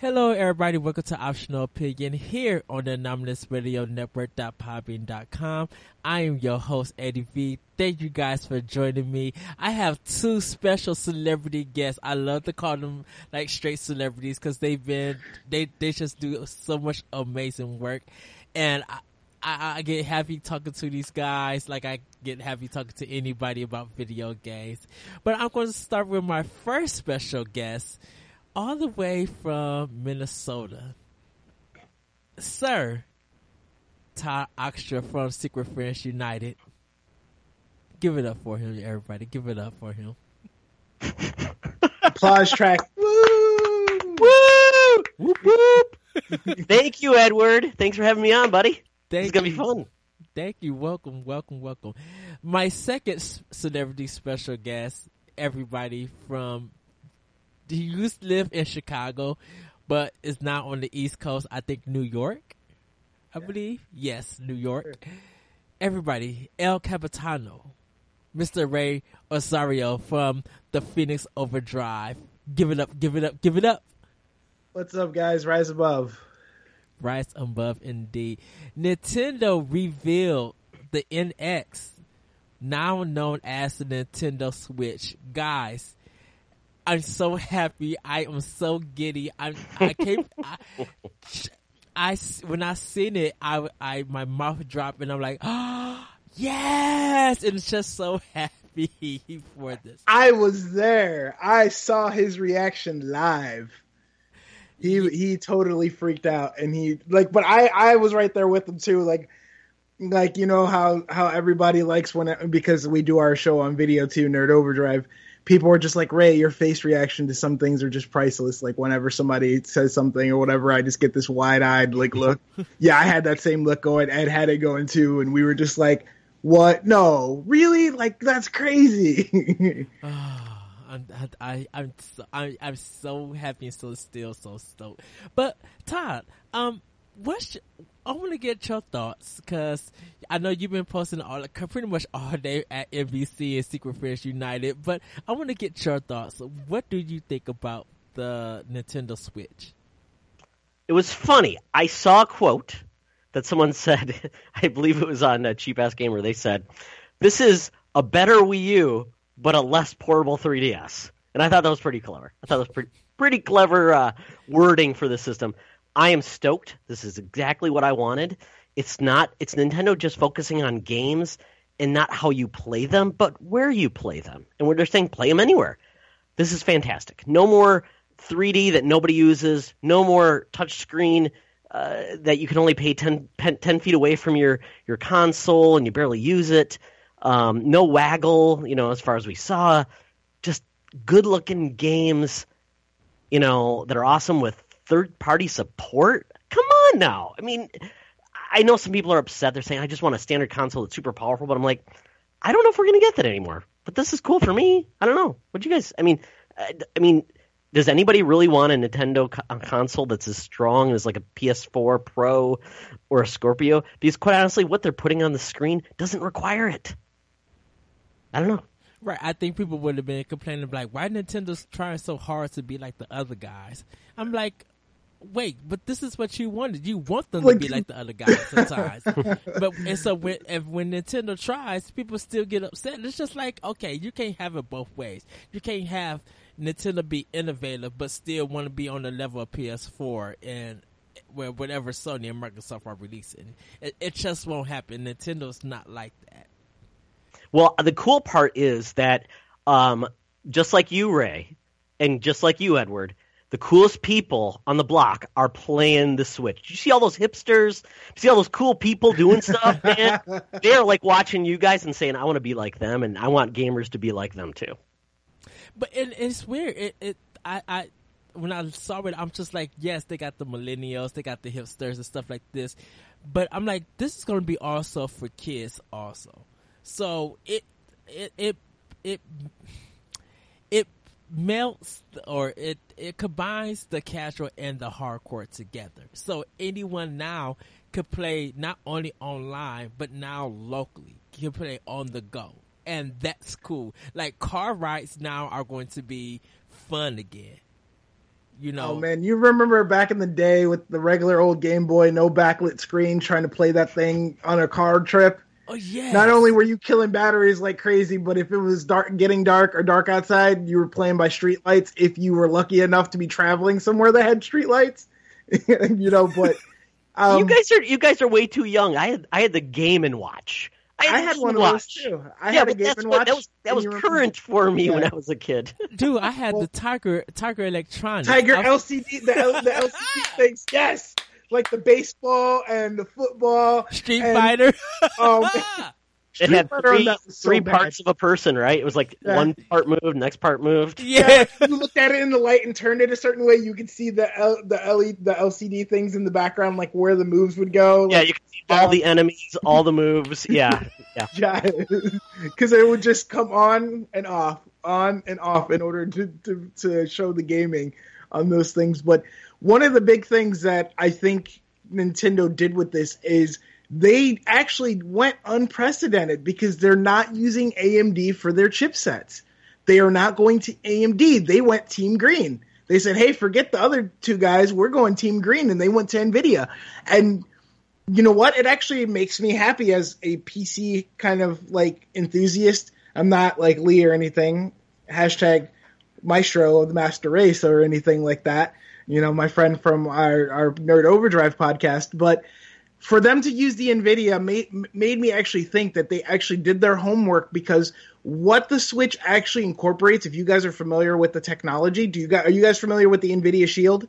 Hello, everybody. Welcome to Optional Opinion here on the Anonymous Radio Network.podbean.com. I am your host, Eddie V. Thank you guys for joining me. I have two special celebrity guests. I love to call them like straight celebrities because they've been, they, they just do so much amazing work. And I, I, I get happy talking to these guys like I get happy talking to anybody about video games. But I'm going to start with my first special guest all the way from Minnesota. Sir Todd Oxtra from Secret Friends United. Give it up for him, everybody. Give it up for him. Applause track. Woo! Woo! Whoop, whoop. Thank you, Edward. Thanks for having me on, buddy. Thank it's gonna be fun. Thank you. Welcome, welcome, welcome. My second celebrity special guest, everybody from he used to live in Chicago, but is now on the East Coast. I think New York, I believe. Yes, New York. Everybody, El Capitano, Mr. Ray Osario from the Phoenix Overdrive. Give it up, give it up, give it up. What's up, guys? Rise above. Rise above indeed. Nintendo revealed the NX, now known as the Nintendo Switch. Guys, I'm so happy. I am so giddy. I'm, I can't, I, I, when I seen it, I, I, my mouth dropped and I'm like, oh, yes! And it's just so happy for this. I was there. I saw his reaction live. He he totally freaked out and he like but I I was right there with him too like like you know how how everybody likes when it, because we do our show on video too Nerd Overdrive people are just like Ray your face reaction to some things are just priceless. Like whenever somebody says something or whatever I just get this wide-eyed like look. Yeah I had that same look going Ed had it going too and we were just like what? No really? Like that's crazy. I'm, I, I'm, so, I, I'm so happy and so still so stoked. But Todd, um, what's your, I want to get your thoughts because I know you've been posting all pretty much all day at NBC and Secret Friends United. But I want to get your thoughts. What do you think about the Nintendo Switch? It was funny. I saw a quote that someone said. I believe it was on uh, Cheap Ass Gamer. They said, "This is a better Wii U." but a less portable 3DS. And I thought that was pretty clever. I thought that was pretty, pretty clever uh, wording for the system. I am stoked. This is exactly what I wanted. It's not. It's Nintendo just focusing on games and not how you play them, but where you play them. And where they're saying play them anywhere. This is fantastic. No more 3D that nobody uses. No more touchscreen uh, that you can only pay 10, 10 feet away from your, your console and you barely use it. Um, no waggle, you know, as far as we saw. Just good looking games, you know, that are awesome with third party support. Come on now. I mean, I know some people are upset. They're saying, I just want a standard console that's super powerful, but I'm like, I don't know if we're going to get that anymore. But this is cool for me. I don't know. What do you guys, I mean, uh, I, I mean, does anybody really want a Nintendo co- console that's as strong as like a PS4 Pro or a Scorpio? Because quite honestly, what they're putting on the screen doesn't require it. I don't know. Right, I think people would have been complaining like, "Why Nintendo's trying so hard to be like the other guys?" I'm like, "Wait, but this is what you wanted. You want them Like- to be like the other guys sometimes." but and so when if, when Nintendo tries, people still get upset. It's just like, okay, you can't have it both ways. You can't have Nintendo be innovative but still want to be on the level of PS4 and where whatever Sony and Microsoft are releasing. It, it just won't happen. Nintendo's not like that. Well, the cool part is that, um, just like you, Ray, and just like you, Edward, the coolest people on the block are playing the Switch. You see all those hipsters? You see all those cool people doing stuff, man? They're like watching you guys and saying, "I want to be like them, and I want gamers to be like them too." But it, it's weird. It, it I, I when I saw it, I'm just like, yes, they got the millennials, they got the hipsters and stuff like this. But I'm like, this is going to be also for kids also. So it it it it melts or it it combines the casual and the hardcore together. So anyone now could play not only online but now locally. You can play on the go. And that's cool. Like car rides now are going to be fun again. you know. Oh man, you remember back in the day with the regular old Game Boy, no backlit screen, trying to play that thing on a car trip. Oh yeah. Not only were you killing batteries like crazy, but if it was dark, getting dark or dark outside, you were playing by street lights. If you were lucky enough to be traveling somewhere that had street lights, you know. But um, you guys are you guys are way too young. I had I had the Game and Watch. I had one of Watch. those too. I yeah, had a but Game that's and what Watch. that was that was you remember- current for me when I was a kid. dude, I had Well- the Tiger Tiger Electronics. Tiger I- LCD, the, the LCD things. Yes, like the baseball and the football. Street and- Fighter. Um, oh, man. It had three, so three parts of a person, right? It was like Yeah. one part moved, next part moved. yeah. you looked at it in the light and turned it a certain way, you could see the L, the LE, the LCD things in the background, like where the moves would go. Yeah, Like, you could see all the enemies, all the moves. Yeah, yeah. yeah, because it would just come on and off, on and off, in order to, to to show the gaming on those things. But one of the big things that I think Nintendo did with this is they actually went unprecedented because they're not using AMD for their chipsets. They are not going to AMD. They went Team Green. They said, "Hey, forget the other two guys. We're going Team Green," and they went to Nvidia. And you know what? It actually makes me happy as a PC kind of like enthusiast. I'm not like Lee or anything. Hashtag Maestro of the Master Race or anything like that. You know, my friend from our, our Nerd Overdrive podcast. But for them to use the NVIDIA made, made me actually think that they actually did their homework because what the Switch actually incorporates, if you guys are familiar with the technology, do you guys, are you guys familiar with the NVIDIA Shield?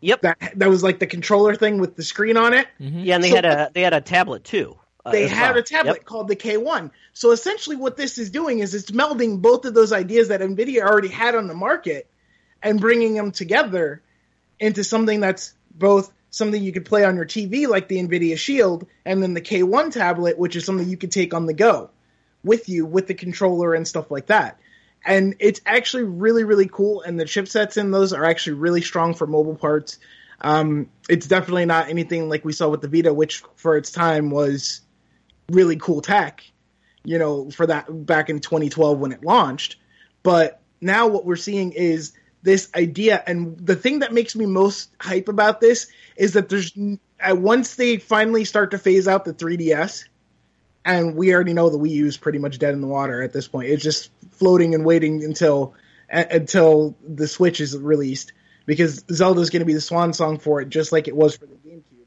Yep. That, that was like the controller thing with the screen on it. Yeah, and they So- had a they had a tablet too. uh, they as had well. a tablet Yep. called the K1. So essentially, what this is doing is it's melding both of those ideas that NVIDIA already had on the market and bringing them together into something that's both something you could play on your TV, like the NVIDIA Shield, and then the K1 tablet, which is something you could take on the go with you with the controller and stuff like that. And it's actually really, really cool. And the chipsets in those are actually really strong for mobile parts. Um, it's definitely not anything like we saw with the Vita, which for its time was really cool tech, you know, for that back in 2012 when it launched. But now what we're seeing is this idea, and the thing that makes me most hype about this is that there's once they finally start to phase out the 3DS, and we already know the Wii U is pretty much dead in the water at this point. It's just floating and waiting until until the Switch is released because Zelda is going to be the swan song for it, just like it was for the GameCube.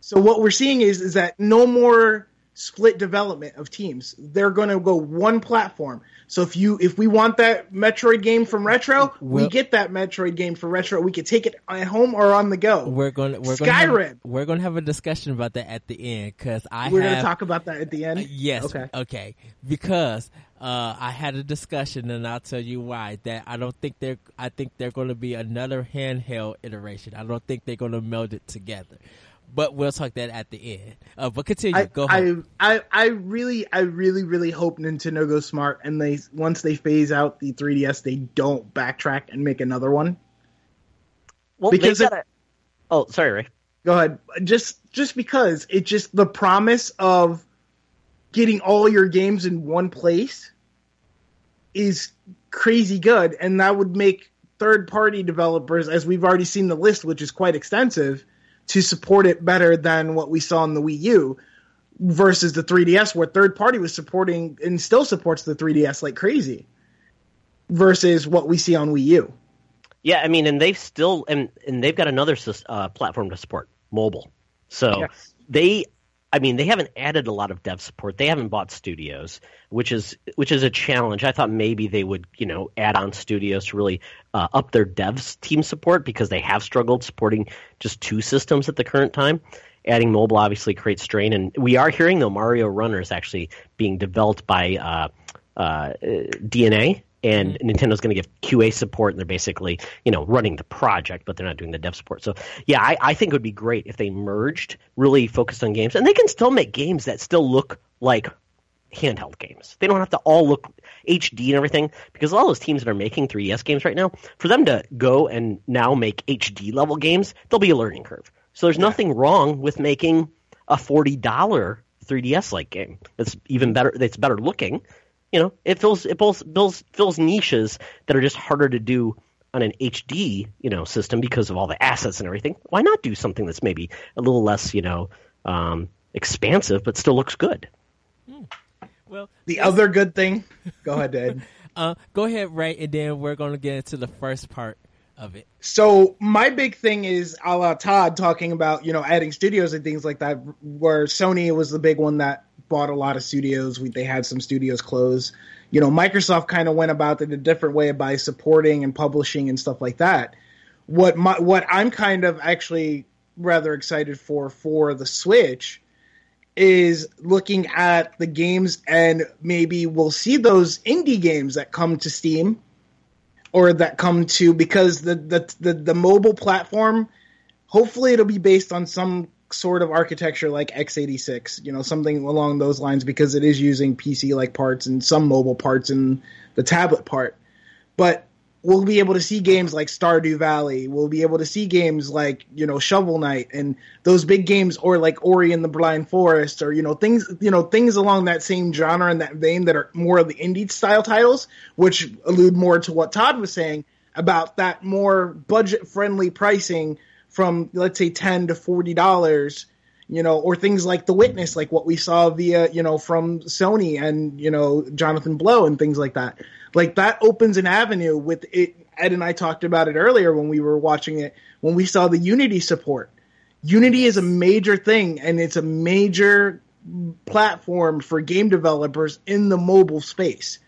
So what we're seeing is is that no more split development of teams. They're going to go one platform. So if you if we want that Metroid game from Retro, we Well- get that Metroid game for Retro. We can take it at home or on the go. We're going. We're going. Skyrim. Have, we're going to have a discussion about that at the end because I We're going to talk about that at the end. Uh, yes. Okay. Okay. Because uh, I had a discussion, and I'll tell you why. That I don't think they're. I think they're going to be another handheld iteration. I don't think they're going to meld it together. But we'll talk that at the end. Uh, but continue. I, Go ahead. I, I, I really, I really, really hope Nintendo goes smart and they once they phase out the 3DS, they don't backtrack and make another one. Well, Because they've it- Oh, sorry, Ray. Go ahead. Just, just because it just the promise of getting all your games in one place is crazy good, and that would make third-party developers, as we've already seen the list, which is quite extensive, to support it better than what we saw in the Wii U versus the 3DS, where third party was supporting and still supports the 3DS like crazy, versus what we see on Wii U. Yeah, I mean, and they've still and and they've got another uh, platform to support mobile. So Yes. they, I mean, they haven't added a lot of dev support. They haven't bought studios, which is which is a challenge. I thought maybe they would, you know, add on studios to really uh, up their devs team support because they have struggled supporting just two systems at the current time. Adding mobile obviously creates strain, and we are hearing though Mario Runner is actually being developed by uh, uh, DeNA, and mm-hmm. Nintendo's going to give QA support, and they're basically you know running the project, but they're not doing the dev support. So yeah, I, I think it would be great if they merged, really focused on games, and they can still make games that still look like handheld games. They don't have to all look HD and everything because all those teams that are making 3DS games right now, for them to go and now make HD level games, there'll be a learning curve. So there's nothing wrong with making a forty dollar 3DS like game that's even better. That's better looking. You know, it fills it fills fills, fills niches that are just harder to do on an HD, you know, system because of all the assets and everything. Why not do something that's maybe a little less, you know, um, expansive but still looks good? Well, The other good thing, go ahead, Ed. uh, go ahead, right, and then we're going to get into the first part of it. So my big thing is a la Todd talking about you know adding studios and things like that. Where Sony was the big one that bought a lot of studios. We, they had some studios close. You know, Microsoft kind of went about it a different way by supporting and publishing and stuff like that. What my what I'm kind of actually rather excited for for the Switch is looking at the games and maybe we'll see those indie games that come to Steam or that come to because the the the, the mobile platform hopefully it'll be based on some sort of architecture like x86 you know something along those lines because it is using pc like parts and some mobile parts and the tablet part. But we'll be able to see games like stardew valley. We'll be able to see games like you know shovel knight and those big games or like ori and the blind forest or you know things you know things along that same genre and that vein that are more of the indie style titles which allude more to what todd was saying about that more budget friendly pricing from let's say 10 to 40 dollars you know or things like the witness like what we saw via you know from sony and you know jonathan blow and things like that. Like that opens an avenue with it. Ed and i talked about it earlier when we were watching it when we saw the unity support. Unity is a major thing and it's a major platform for game developers in the mobile space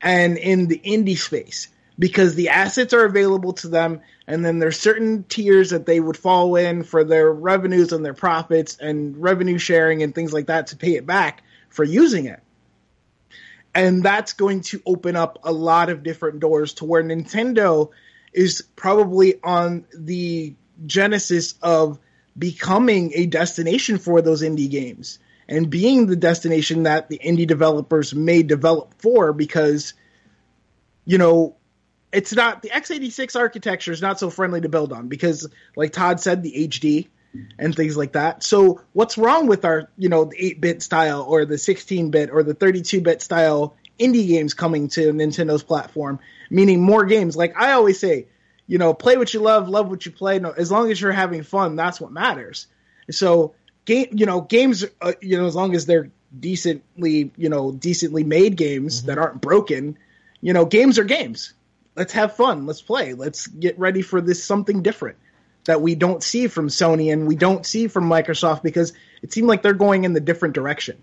and in the indie space because the assets are available to them and then there's certain tiers that they would fall in for their revenues and their profits and revenue sharing and things like that to pay it back for using it. And that's going to open up a lot of different doors to where Nintendo is probably on the genesis of becoming a destination for those indie games and being the destination that the indie developers may develop for because you know it's not the x86 architecture is not so friendly to build on because like todd said the hd and things like that. So what's wrong with our you know the 8-bit style or the 16-bit or the 32-bit style indie games coming to nintendo's platform meaning more games? Like i always say you know play what you love love what you play. No, as long as you're having fun that's what matters. So game you know games uh, you know as long as they're decently you know decently made games mm-hmm. that aren't broken you know games are games let's have fun let's play let's get ready for this something different that we don't see from sony and we don't see from microsoft because it seemed like they're going in the different direction.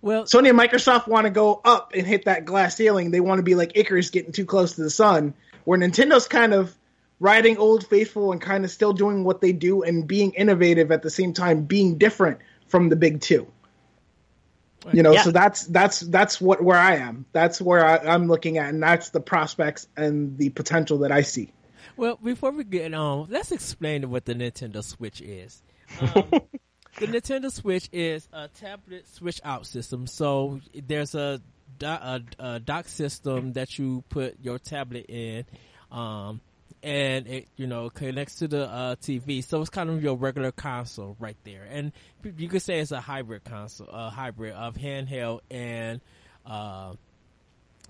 Well sony and microsoft want to go up and hit that glass ceiling. They want to be like icarus getting too close to the sun where nintendo's kind of riding old faithful and kind of still doing what they do and being innovative at the same time being different from the big two you know Yeah. so that's that's that's what where i am that's where I, i'm looking at and that's the prospects and the potential that i see Well, before we get on, let's explain what the Nintendo Switch is. Um, the Nintendo Switch is a tablet switch out system. So there's a, a, a dock system that you put your tablet in, um, and it you know connects to the uh, TV. So it's kind of your regular console right there, and you could say it's a hybrid console, a hybrid of handheld and uh,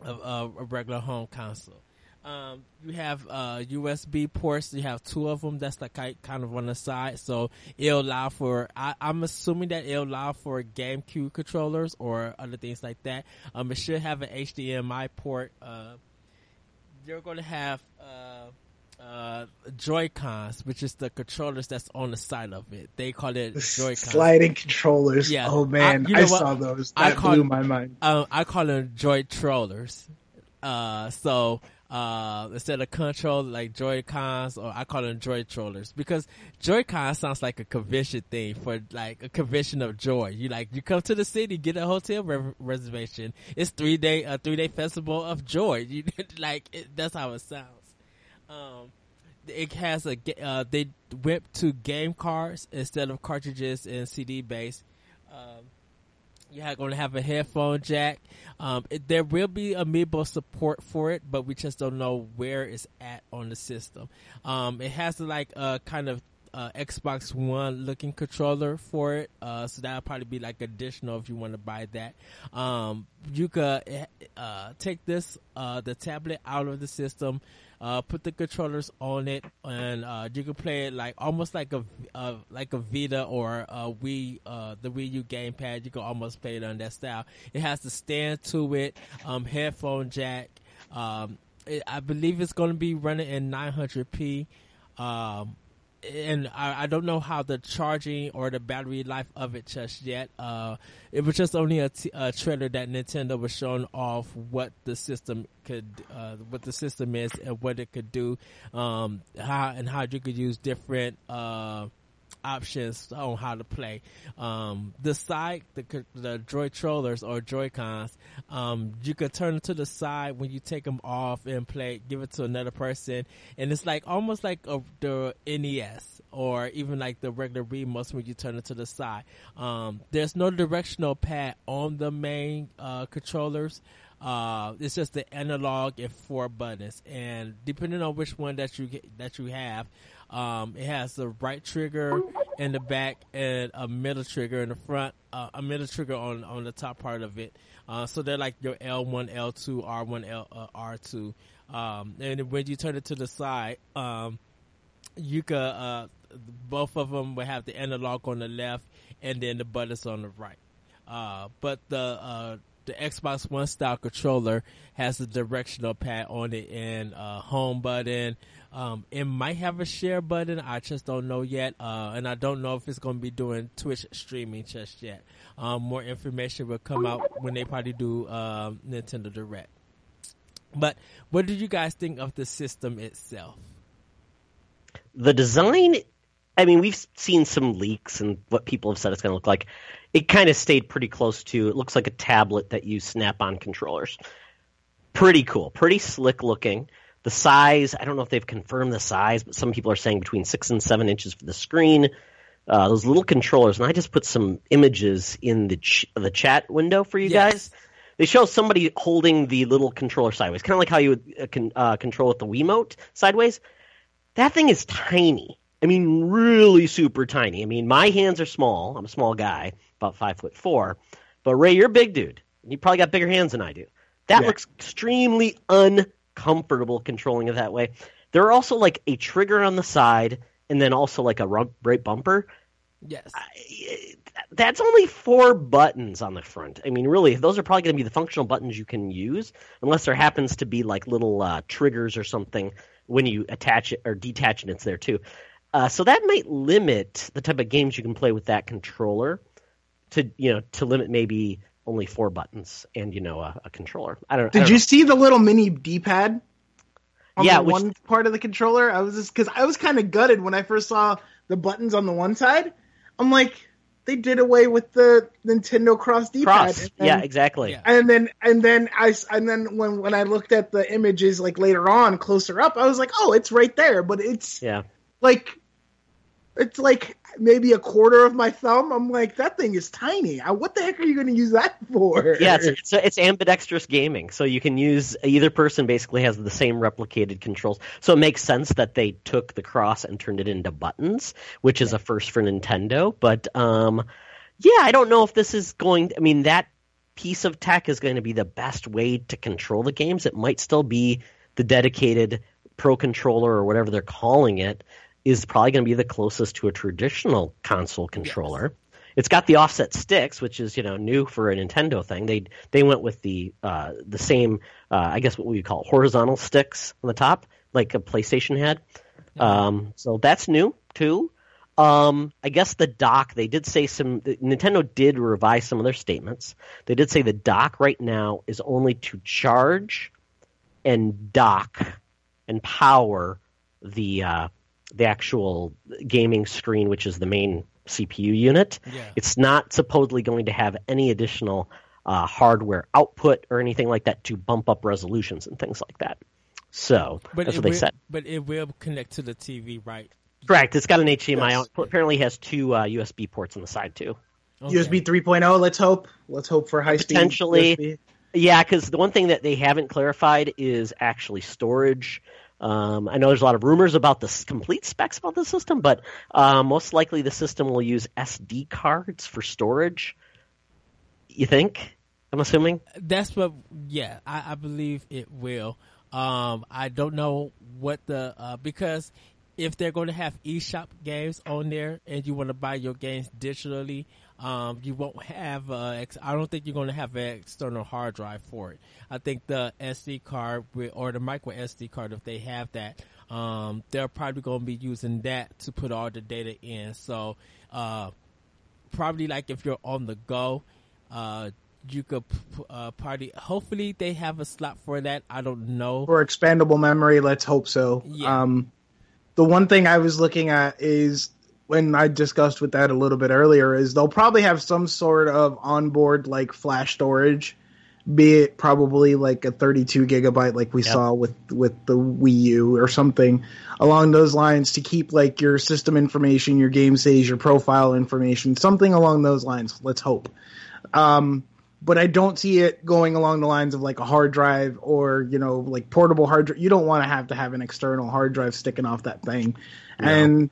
a, a a regular home console. Um, you have uh, USB ports. You have two of them. That's like kind of on the side, so it'll allow for. I, I'm assuming that it'll allow for GameCube controllers or other things like that. Um, it should have an HDMI port. Uh, you're going to have uh, uh, Joy Cons, which is the controllers that's on the side of it. They call it Joy Cons. sliding controllers Yeah. oh man I- you i, know what? saw those I call- blew my mind Um, I call them Joy Trollers. Uh, so uh, instead of control like Joy Cons, or I call them Joy Trollers because Joy Con sounds like a convention thing for like a convention of joy. You like you come to the city, get a hotel re- reservation. It's three day a three day festival of joy. You like it, that's how it sounds. Um, it has a uh, they went to game cards instead of cartridges and CD base. Um, you're going to have a headphone jack. Um, it, there will be amiibo support for it, but we just don't know where it's at on the system. Um, it has like a kind of uh, Xbox One looking controller for it, uh, so that'll probably be like additional if you want to buy that. Um, you could uh, take this uh, the tablet out of the system. Uh, put the controllers on it, and uh, you can play it like almost like a uh, like a Vita or a Wii, uh, the Wii U gamepad. You can almost play it on that style. It has the stand to it, um, headphone jack. Um, it, I believe it's going to be running in 900p. Um, and I, I, don't know how the charging or the battery life of it just yet. Uh, it was just only a, t- a trailer that Nintendo was showing off what the system could, uh, what the system is and what it could do, um, how and how you could use different uh, options on how to play. Um, the side, the the Joy Trollers or Joy Cons, um, you could turn it to the side when you take them off and play, give it to another person, and it's like almost like a, the NES or even like the regular remotes when you turn it to the side. Um, there's no directional pad on the main uh, controllers. Uh, it's just the analog and four buttons, and depending on which one that you that you have, um, it has the right trigger in the back and a middle trigger in the front, uh, a middle trigger on on the top part of it. Uh, so they're like your L1, L2, R1, L, uh, R2. Um, and when you turn it to the side, um, you could, uh, both of them will have the analog on the left and then the buttons on the right. Uh, but the, uh, the Xbox One style controller has a directional pad on it and a home button, um, it might have a share button. I just don't know yet. Uh, and I don't know if it's going to be doing Twitch streaming just yet. Um, more information will come out when they probably do um, Nintendo Direct. But what did you guys think of the system itself? The design, I mean, we've seen some leaks and what people have said it's going to look like. It kind of stayed pretty close to, it looks like a tablet that you snap on controllers. Pretty cool, pretty slick looking. The size, I don't know if they've confirmed the size, but some people are saying between six and seven inches for the screen. Uh, those little controllers, and I just put some images in the ch- the chat window for you yes. guys. They show somebody holding the little controller sideways, kind of like how you would uh, con- uh, control with the Wiimote sideways. That thing is tiny. I mean, really super tiny. I mean, my hands are small. I'm a small guy, about five foot four. But Ray, you're a big dude. You probably got bigger hands than I do. That yeah. looks extremely uncomfortable controlling it that way. There are also like a trigger on the side and then also like a rump, right bumper. Yes. I, that's only four buttons on the front. I mean, really, those are probably going to be the functional buttons you can use, unless there happens to be like little uh, triggers or something when you attach it or detach it. It's there too. Uh, so that might limit the type of games you can play with that controller to you know to limit maybe only four buttons and you know a, a controller. I don't. Did I don't you know. see the little mini D-pad? On yeah, the which... one part of the controller. I was just because I was kind of gutted when I first saw the buttons on the one side. I'm like, they did away with the Nintendo Cross D-pad. Cross. Then, yeah, exactly. And then and then I and then when when I looked at the images like later on closer up, I was like, oh, it's right there, but it's yeah, like it's like maybe a quarter of my thumb. I'm like, that thing is tiny. What the heck are you going to use that for? Yeah, it's, it's, it's, ambidextrous gaming. So you can use either person basically has the same replicated controls. So it makes sense that they took the cross and turned it into buttons, which is a first for Nintendo. But um, yeah, I don't know if this is going. I mean, that piece of tech is going to be the best way to control the games. It might still be the dedicated pro controller or whatever they're calling it is probably going to be the closest to a traditional console controller. Yes. It's got the offset sticks, which is you know new for a Nintendo thing. They they went with the uh, the same uh, I guess what we call horizontal sticks on the top, like a PlayStation had. Um, so that's new too. Um, I guess the dock, they did say some, Nintendo did revise some of their statements. They did say the dock right now is only to charge and dock and power the uh, the actual gaming screen, which is the main CPU unit. Yeah. It's not supposedly going to have any additional uh, hardware output or anything like that to bump up resolutions and things like that. So but that's what will, they said. But it will connect to the TV, right? Correct. It's got an HDMI. Yes. Apparently, has two uh, USB ports on the side too. Okay. USB 3.0. Let's hope. Let's hope for high speed. Potentially. Yeah, because the one thing that they haven't clarified is actually storage. Um, I know there's a lot of rumors about the complete specs about the system, but uh, most likely the system will use SD cards for storage. You think? I'm assuming. That's what. Yeah, I, I believe it will. Um, I don't know what the uh, because if they're going to have eShop games on there and you want to buy your games digitally, um, you won't have. Uh, ex- I don't think you're going to have an external hard drive for it. I think the SD card with, or the micro SD card, if they have that, um, they're probably going to be using that to put all the data in. So, uh, probably like if you're on the go, uh, you could uh, party. Hopefully, they have a slot for that. I don't know. For expandable memory, let's hope so. Yeah. Um, the one thing I was looking at is when I discussed with that a little bit earlier is they'll probably have some sort of onboard like flash storage, be it probably like a 32 gigabyte like we Yep. saw with with the Wii U or something along those lines to keep like your system information, your game saves, your profile information, something along those lines. Let's hope. Um, but I don't see it going along the lines of like a hard drive or you know like portable hard drive. You don't want to have to have an external hard drive sticking off that thing. And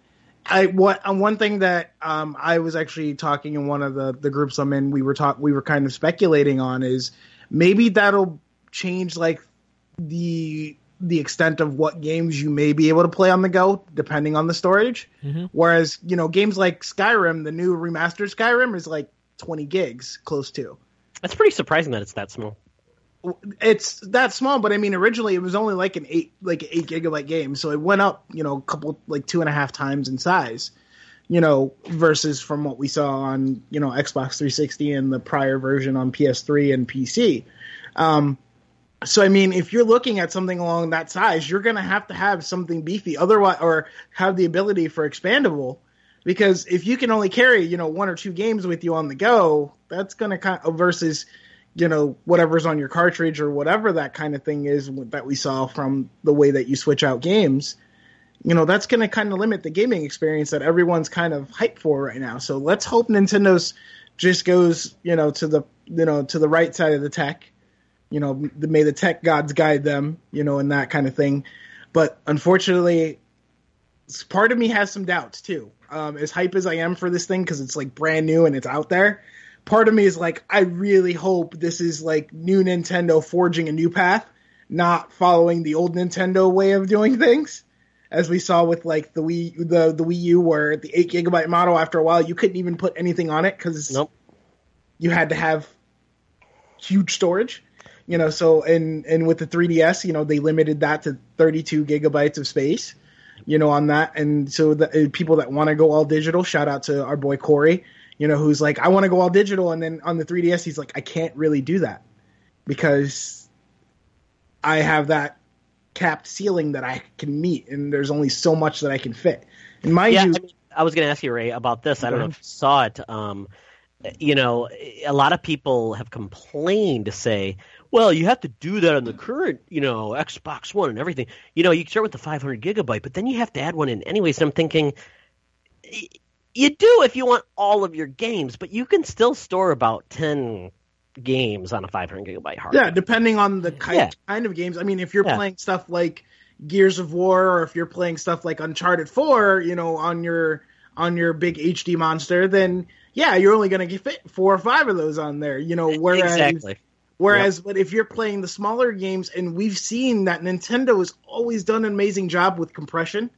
I what uh, one thing that um, I was actually talking in one of the the groups I'm in. We were talk we were kind of speculating on is maybe that'll change like the the extent of what games you may be able to play on the go depending on the storage. Mhm. Whereas you know games like Skyrim, the new remastered Skyrim is like 20 gigs, close to That's pretty surprising that it's that small. It's that small, but I mean, originally it was only like an eight, like an eight gigabyte game, so it went up, you know, a couple, like two and a half times in size, you know, versus from what we saw on, you know, Xbox 360 and the prior version on PS3 and PC. Um, so I mean, if you're looking at something along that size, you're gonna have to have something beefy, otherwise, or have the ability for expandable. Because if you can only carry, you know, one or two games with you on the go, that's gonna kind of versus you know whatever's on your cartridge or whatever that kind of thing is that we saw from the way that you switch out games you know that's going to kind of limit the gaming experience that everyone's kind of hyped for right now. So let's hope nintendo's just goes you know to the you know to the right side of the tech you know may the tech gods guide them you know and that kind of thing. But unfortunately part of me has some doubts too um, as hype as i am for this thing because it's like brand new and it's out there part of me is like, I really hope this is like new Nintendo forging a new path, not following the old Nintendo way of doing things. As we saw with like the Wii, the the Wii U, where the eight gigabyte model, after a while, you couldn't even put anything on it because Nope. you had to have huge storage. You know, so and and with the 3DS, you know, they limited that to 32 gigabytes of space. You know, on that, and so the uh, people that want to go all digital, shout out to our boy Corey. You know, who's like, I want to go all digital, and then on the 3DS, he's like, I can't really do that because I have that capped ceiling that I can meet, and there's only so much that I can fit. And mind Yeah, you, I, mean, I was going to ask you, Ray, about this. I don't know if you saw it. Um, you know, a lot of people have complained to say, well, you have to do that on the current, you know, Xbox One and everything. You know, you start with the 500 gigabyte, but then you have to add one in anyways. And I'm thinking, you do if you want all of your games, but you can still store about 10 games on a 500 gigabyte hard Yeah, depending on the kind, Yeah. kind of games. I mean, if you're Yeah. playing stuff like Gears of War, or if you're playing stuff like Uncharted Four, you know, on your on your big HD monster, then yeah, you're only going to fit four or five of those on there. You know, whereas exactly. whereas, but if you're playing the smaller games, and we've seen that Nintendo has always done an amazing job with compression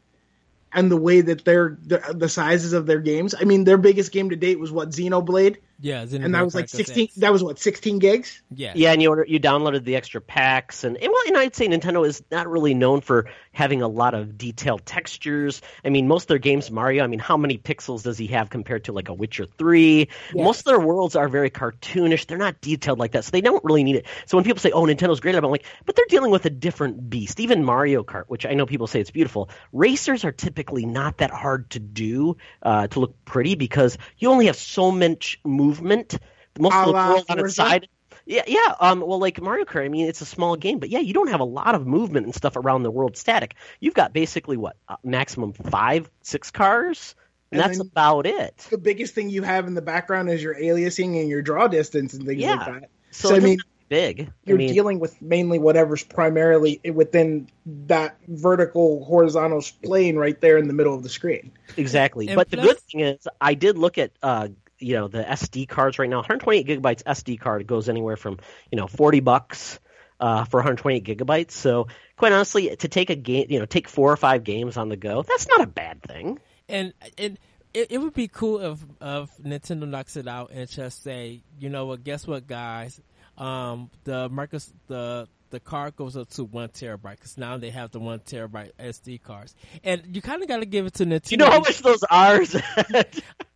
and the way that they're the, the sizes of their games. I mean, their biggest game to date was what Xenoblade, Yeah, Xenoblade and that was like 16. X. That was what 16 gigs. Yeah, Yeah, and you order, you downloaded the extra packs, and, and well, and I'd say Nintendo is not really known for having a lot of detailed textures. I mean, most of their games, Mario. I mean, how many pixels does he have compared to like a Witcher Three? Most of their worlds are very cartoonish. They're not detailed like that, so they don't really need it. So when people say, "Oh, Nintendo's great," I'm like, but they're dealing with a different beast. Even Mario Kart, which I know people say it's beautiful, racers are typically not that hard to do uh, to look pretty because you only have so much movement. Most A of the world on its side. Yeah, yeah. Um, well, like Mario Kart, I mean, it's a small game, but yeah, you don't have a lot of movement and stuff around the world static. You've got basically what uh, maximum five, six cars, and, And that's about it. the biggest thing you have in the background is your aliasing and your draw distance and things Yeah. like that. So, So, I mean, doesn't have to be big. You're mean, dealing with mainly whatever's primarily within that vertical horizontal plane right there in the middle of the screen. exactly. And But the good thing is, I did look at. Uh, you know the SD cards right now. 128 gigabytes SD card goes anywhere from you know 40 bucks uh, for 128 gigabytes. So quite honestly, to take a game, you know, take four or five games on the go, that's not a bad thing. And and it, it would be cool if if Nintendo knocks it out and just say, you know what, guess what, guys, um, the Marcus the the card goes up to one terabyte because now they have the one terabyte SD cards, and you kind of got to give it to Nintendo. You know how much those are?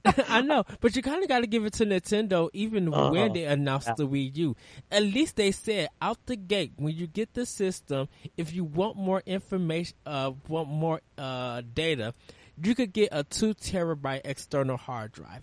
I know, but you kind of got to give it to Nintendo even Uh-huh. when they announced Yeah. the Wii U. At least they said out the gate when you get the system, if you want more information, uh, want more uh data, you could get a two terabyte external hard drive.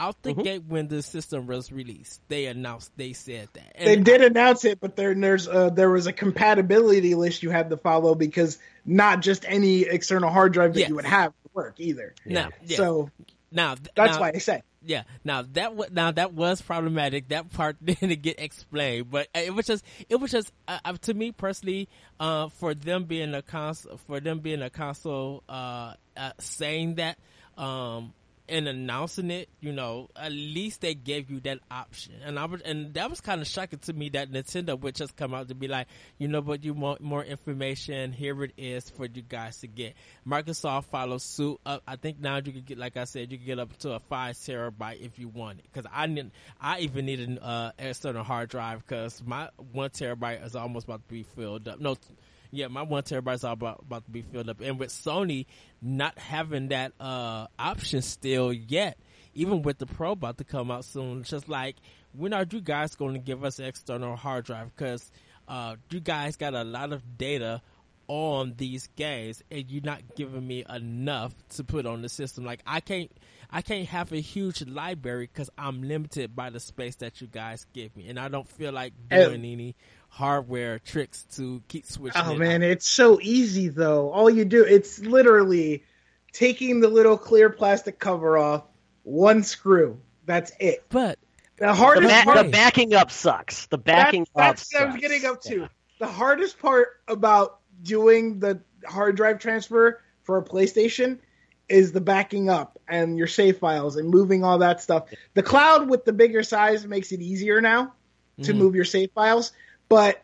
Out the Mhm. gate when the system was released, they announced they said that. They And did announce it, but there there's uh, there was a compatibility list you had to follow because not just any external hard drive that Yes. you would have would work either. Now, yeah. So now th- that's now- why I said Yeah. Now that wa now that was problematic. That part didn't get explained, but it was just it was just uh, uh, to me personally uh, for them being a console for them being a console uh, uh, saying that um, and announcing it. You know, at least they gave you that option, and I was and that was kind of shocking to me that Nintendo would just come out to be like, you know, but you want more information. Here it is for you guys to get. Microsoft follows suit. up. I think now you can get, like I said, you can get up to a five terabyte if you want it. Because I need, I even need an uh, external hard drive because my one terabyte is almost about to be filled up. No, yeah, my one terabyte's all about, about to be filled up. And with Sony not having that uh, option still yet, even with the Pro about to come out soon, it's just like when are you guys going to give us an external hard drive? Because uh, you guys got a lot of data on these games and you're not giving me enough to put on the system like i can't i can't have a huge library because i'm limited by the space that you guys give me and i don't feel like doing any hardware tricks to keep switching Oh it man, out. it's so easy though. All you do, it's literally taking the little clear plastic cover off, one screw. That's it. but The The, hardest ba- part, the backing up sucks. The backing that's, up. that's what I was getting up to. Yeah. The hardest part about doing the hard drive transfer for a PlayStation is the backing up and your save files and moving all that stuff. The cloud with the bigger size makes it easier now to Mhm. move your save files. But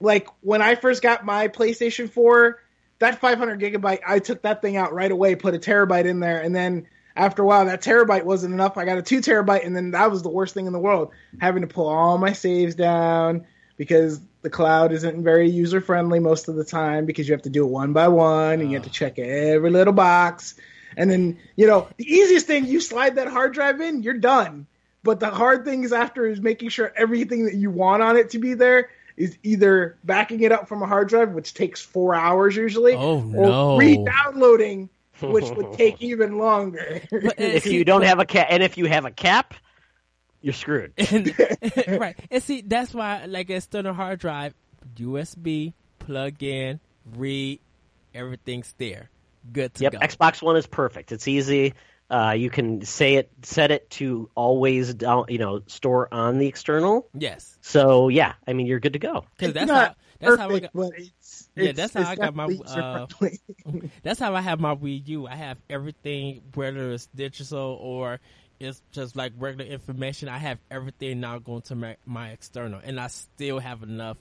like when I first got my PlayStation 4, that 500 gigabyte, I took that thing out right away, put a terabyte in there, and then after a while, that terabyte wasn't enough. I got a two terabyte, and then that was the worst thing in the world, having to pull all my saves down because the cloud isn't very user friendly most of the time because you have to do it one by one and you have to check every little box. And then, you know, the easiest thing, you slide that hard drive in, you're done. But the hard thing is after is making sure everything that you want on it to be there is either backing it up from a hard drive, which takes four hours usually, Oh, or no. re-downloading, which would take even longer. But, If you don't have a cap, and if you have a cap, you're screwed. and, right. And see, that's why, like, a external hard drive, USB, plug in, read, everything's there. Good to go. Yep, go. Xbox One is perfect. It's easy. Uh, you can say it, set it to always down, you know, store on the external. yes. So yeah, I mean, you're good to go. Because that's not how, that's how I Perfect, got, but it's, Yeah, it's- that's how it's I got my, uh. That's how I have my Wii U. I have everything, whether it's digital or it's just like regular information. I have everything now going to my, my external, and I still have enough,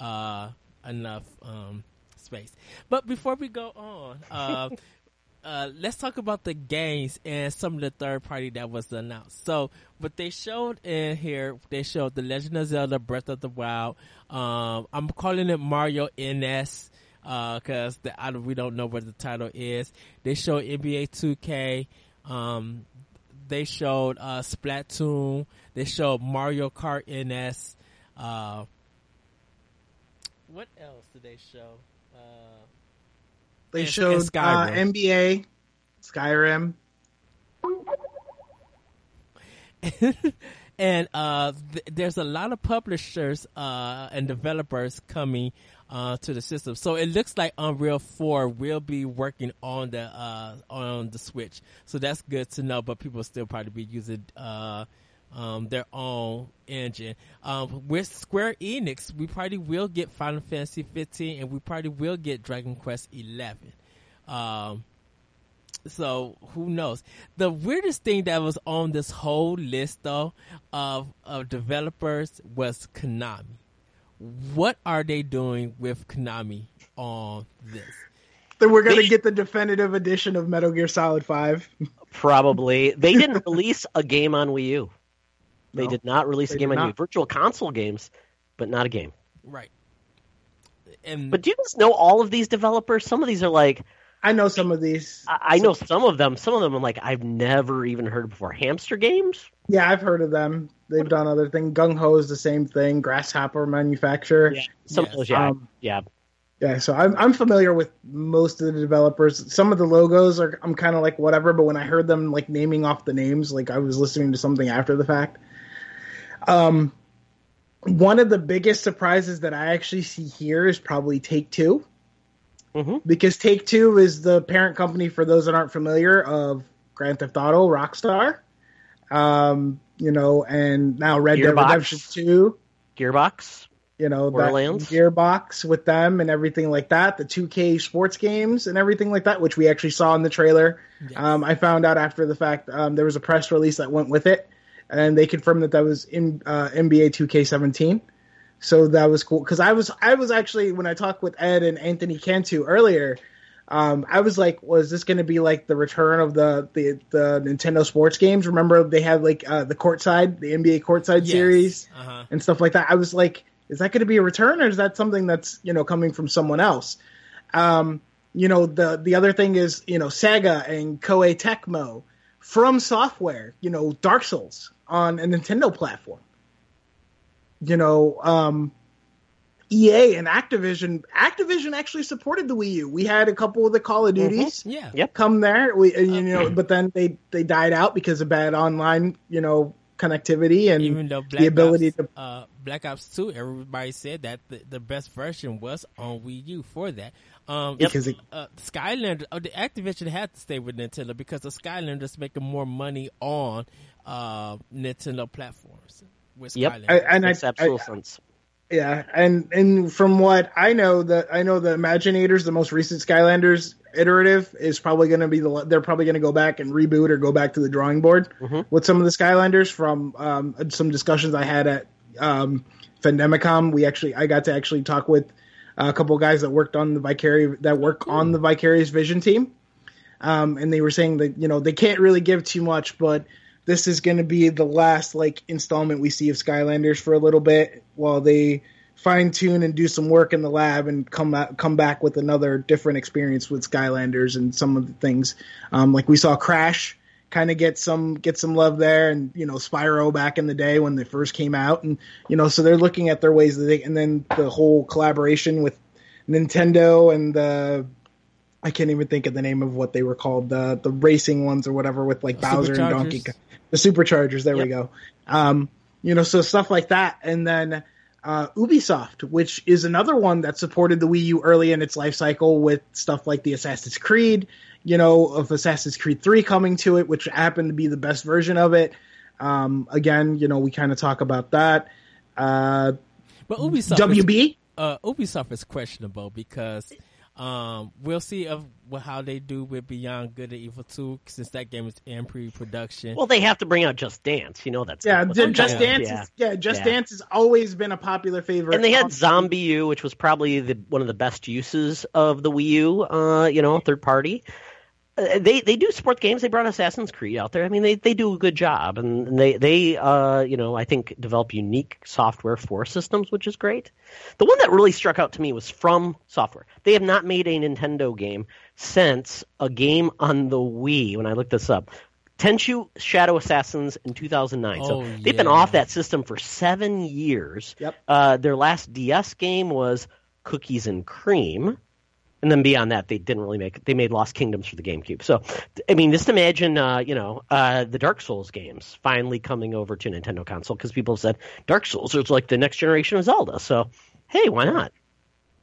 uh, enough um, space. But before we go on, uh, uh, let's talk about the games and some of the third party that was announced. So, what they showed in here, they showed The Legend of Zelda: Breath of the Wild. Um, I'm calling it Mario NS because the I, we don't know what the title is. They showed NBA 2K. Um, they showed uh, Splatoon. They showed Mario Kart NS. Uh, what else did they show? Uh, They And- showed and uh, NBA, Skyrim. and uh, th- there's a lot of publishers uh, and developers coming uh, to the system. So it looks like Unreal 4 will be working on the uh, on the Switch. So that's good to know. But people still probably be using uh, um, their own engine. Um, with Square Enix, we probably will get Final Fantasy 15, and we probably will get Dragon Quest 11. Um, so who knows? The weirdest thing that was on this whole list though of of developers was Konami. what are they doing with Konami on this? Then we're gonna They- get the definitive edition of Metal Gear Solid Five. Probably. They didn't release a game on Wii U. They No, did not release a game on not. Virtual console games, but not a game. Right. And But do you guys know all of these developers? Some of these are like I know some of these. I I know some of them. Some of them I'm like I've never even heard before. Hamster games. Yeah, I've heard of them. They've done other things. GungHo is the same thing. Grasshopper manufacturer. Yeah. Some Yes. of those, yeah, Um, yeah. Yeah, so I'm I'm familiar with most of the developers. Some of the logos are I'm kind of like whatever, but when I heard them like naming off the names, like I was listening to something after the fact. Um, one of the biggest surprises that I actually see here is probably Take 2 Mhm. because Take Two is the parent company for those that aren't familiar of Grand Theft Auto, Rockstar, um, you know, and now Red Dead Gearbox. Redemption Two Gearbox. you know, that Borderlands? Gearbox with them and everything like that, the 2K sports games and everything like that, which we actually saw in the trailer. Yes. Um, I found out after the fact um, there was a press release that went with it, and they confirmed that that was in uh, NBA 2K17. So that was cool because I was I was actually when I talked with Ed and Anthony Cantu earlier, um, I was like, was this going to be like the return of the, the the Nintendo sports games? Remember they had like uh, the courtside, the NBA courtside Yes. series Uh-huh. and stuff like that. I was like, is that going to be a return or is that something that's you know coming from someone else? Um, you know the the other thing is you know Sega and Koei Tecmo From Software. You know Dark Souls on a Nintendo platform. You know um, EA and Activision. Activision actually supported the Wii U. We had a couple of the Call of Duties Yeah. Yep. come there. We and, you know, but then they they died out because of bad online you know connectivity and Even though Black the ability Ops, to uh, Black Ops 2, everybody said that the, the best version was on Wii U for that. Um, Yep. because it, uh, Skylander, oh, the Activision had to stay with Nintendo because the Skylanders making more money on uh, Nintendo platforms with Yep. Skylander. I, and I, Makes absolute I- sense. yeah, and and from what I know, that I know the Imaginators, the most recent Skylanders iterative, is probably going to be the. They're probably going to go back and reboot or go back to the drawing board Mhm. with some of the Skylanders from um, some discussions I had at um, Fendemicom. We actually, I got to actually talk with a couple of guys that worked on the Vicarious that work on the Vicarious Vision team, um, and they were saying that you know they can't really give too much, but this is going to be the last like installment we see of Skylanders for a little bit while they fine tune and do some work in the lab and come out, come back with another different experience with Skylanders and some of the things. Um, like we saw Crash kind of get some get some love there and you know Spyro back in the day when they first came out and you know so they're looking at their ways that they and then the whole collaboration with Nintendo and the I can't even think of the name of what they were called the the racing ones or whatever with like Bowser and Donkey Kong the superchargers. There we go. Um you know so stuff like that. And then uh ubisoft which is another one that supported the wii u early in its life cycle with stuff like the assassin's creed you know of assassin's creed 3 coming to it which happened to be the best version of it um again you know we kind of talk about that uh but Ubisoft is uh, Ubisoft is questionable because um, we'll see of how they do with Beyond Good and Evil 2 since that game is in pre-production. Well, they have to bring out Just Dance. You know that's yeah, what's Just. Dance. Yeah. Is, yeah, Just Yeah. Dance has always been a popular favorite. And they had Zombie U, which was probably the, one of the best uses of the Wii U. Uh, you know, third party. Uh, they they do sports games. They brought Assassin's Creed out there. I mean, they, they do a good job, and they they uh you know I think develop unique software for systems, which is great. The one that really struck out to me was From Software. They have not made a Nintendo game since a game on the Wii. When I looked this up, Tenchu Shadow Assassins in 2009. so Oh, they've been off that system for seven years. Yep. Uh, their last DS game was Cookies and Cream. And then beyond that, they didn't really make. They made Lost Kingdoms for the GameCube. So, I mean, just imagine, uh, you know, uh, the Dark Souls games finally coming over to Nintendo console because people said Dark Souls is like the next generation of Zelda. So, hey, why not?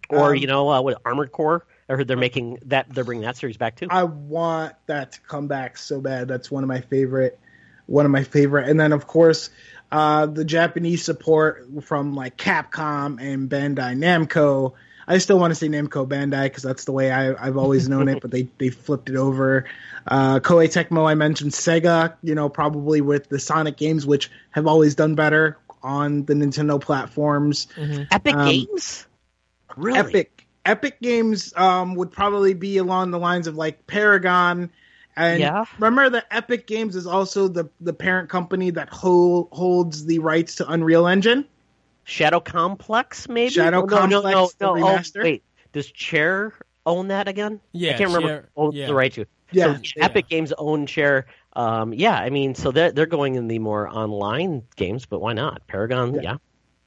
Or Um, you know, uh, what Armored Core? I heard they're making that. They're bringing that series back too. I want that to come back so bad. That's one of my favorite. One of my favorite, and then of course, uh, the Japanese support from like Capcom and Bandai Namco. I still want to say Namco Bandai because that's the way I, I've always known it, but they they flipped it over. Uh, Koei Tecmo, I mentioned Sega. You know, probably with the Sonic games, which have always done better. on the Nintendo platforms. Epic Um, Games? Really? Epic Epic Games um, would probably be along the lines of like Paragon. And Yeah. remember that Epic Games is also the, the parent company that hold, holds the rights to Unreal Engine. Shadow Complex, maybe? Shadow Oh, no, no, Complex, no, the no. Oh, remaster? wait. Does Chair own that again? Yeah, I can't remember. Chair- owns yeah. the right to. Yeah, so Epic Games own Chair. Um, yeah, I mean, so they're they're going in the more online games, but why not? Paragon, yeah.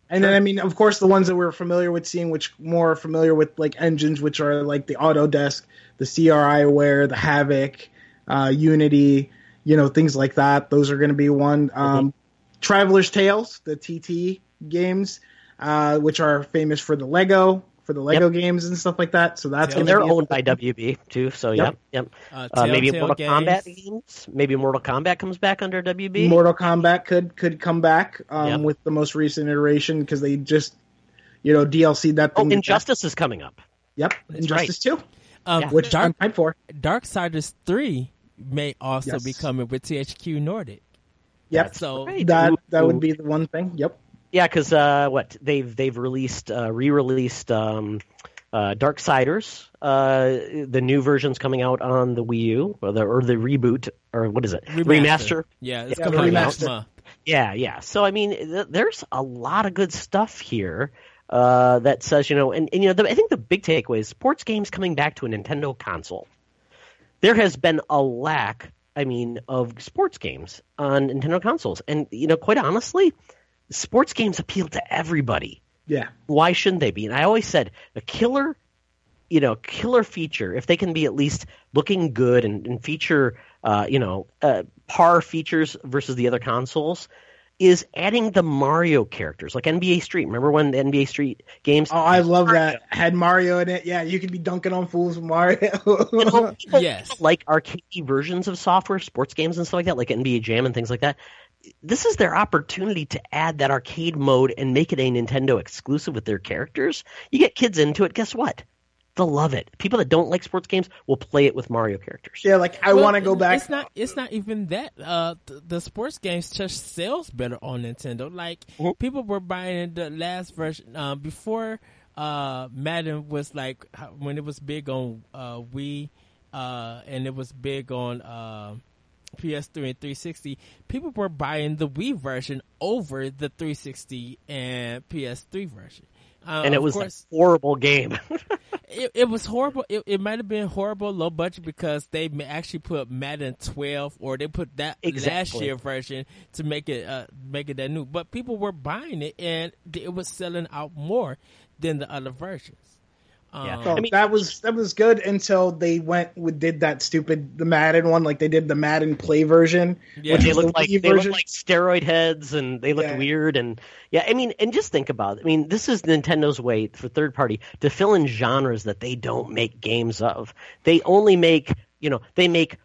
And then I mean, of course, the ones that we're familiar with seeing, which more familiar with like engines, which are like the Autodesk, the CRIWARE, the Havok, uh, Unity, you know, things like that. Those are going to be one. Um, Traveller's Tales, the TT games, uh, which are famous for the Lego, for the Lego games and stuff like that. So that's Yeah. And they're owned by WB too. So yep, yep. Uh, Uh, maybe Telltale Mortal Kombat games. games. Maybe Mortal Kombat comes back under WB. Mortal Kombat could could come back um, Yep. with the most recent iteration because they just, you know, DLC that oh, thing. Injustice is coming up. Yep, That's Injustice Two, Um, Yeah. which I'm Dark hyped for. Darksiders three may also Yes. be coming with THQ Nordic. Yep. That's So right. That that would be the one thing. Yep. Yeah, because uh, what they've they've released uh, re-released um, uh, Darksiders. Uh, the new version's coming out on the Wii U or the or the reboot or what is it remaster? Yeah, it's Yeah, coming out remaster. next. Yeah, yeah. So I mean, th- there's a lot of good stuff here uh, that says you know, and, and you know, the, I think the big takeaway is sports games coming back to a Nintendo console. There has been a lack, I mean, of sports games on Nintendo consoles, and you know, quite honestly, sports games appeal to everybody. Yeah. Why shouldn't they be? And I always said a killer, you know, killer feature if they can be at least looking good and, and feature, uh, you know, uh, par features versus the other consoles. Is adding the Mario characters like NBA Street. Remember when the NBA Street games? Oh, I love that. Had Mario in it. Yeah, you could be dunking on fools with Mario. You know, Yes. like arcade versions of software, sports games and stuff like that, like NBA Jam and things like that. This is their opportunity to add that arcade mode and make it a Nintendo exclusive with their characters. You get kids into it. Guess what? They'll love it. People that don't like sports games will play it with Mario characters. yeah, like I Well, want to go back. It's not. It's not even that. Uh, th- the sports games just sells better on Nintendo. Like Mhm. people were buying the last version uh, before uh, Madden was like when it was big on uh, Wii, uh, and it was big on uh, PS3 and 360. People were buying the Wii version over the 360 and PS3 version. Uh, and it was course, a horrible game. it, it was horrible. It, it might have been horrible, low budget because they actually put Madden 12 or they put that last year version to make it uh, make it that new. But people were buying it and it was selling out more than the other versions. Um, Yeah. So I mean- that was that was good until they went with did that stupid the Madden one like they did the Madden Play version. Yeah. which they was look the like Wii they look version. like steroid heads and they looked Yeah. weird and yeah i mean and just think about it i mean this is nintendo's way for third party to fill in genres that they don't make games of they only make you know they make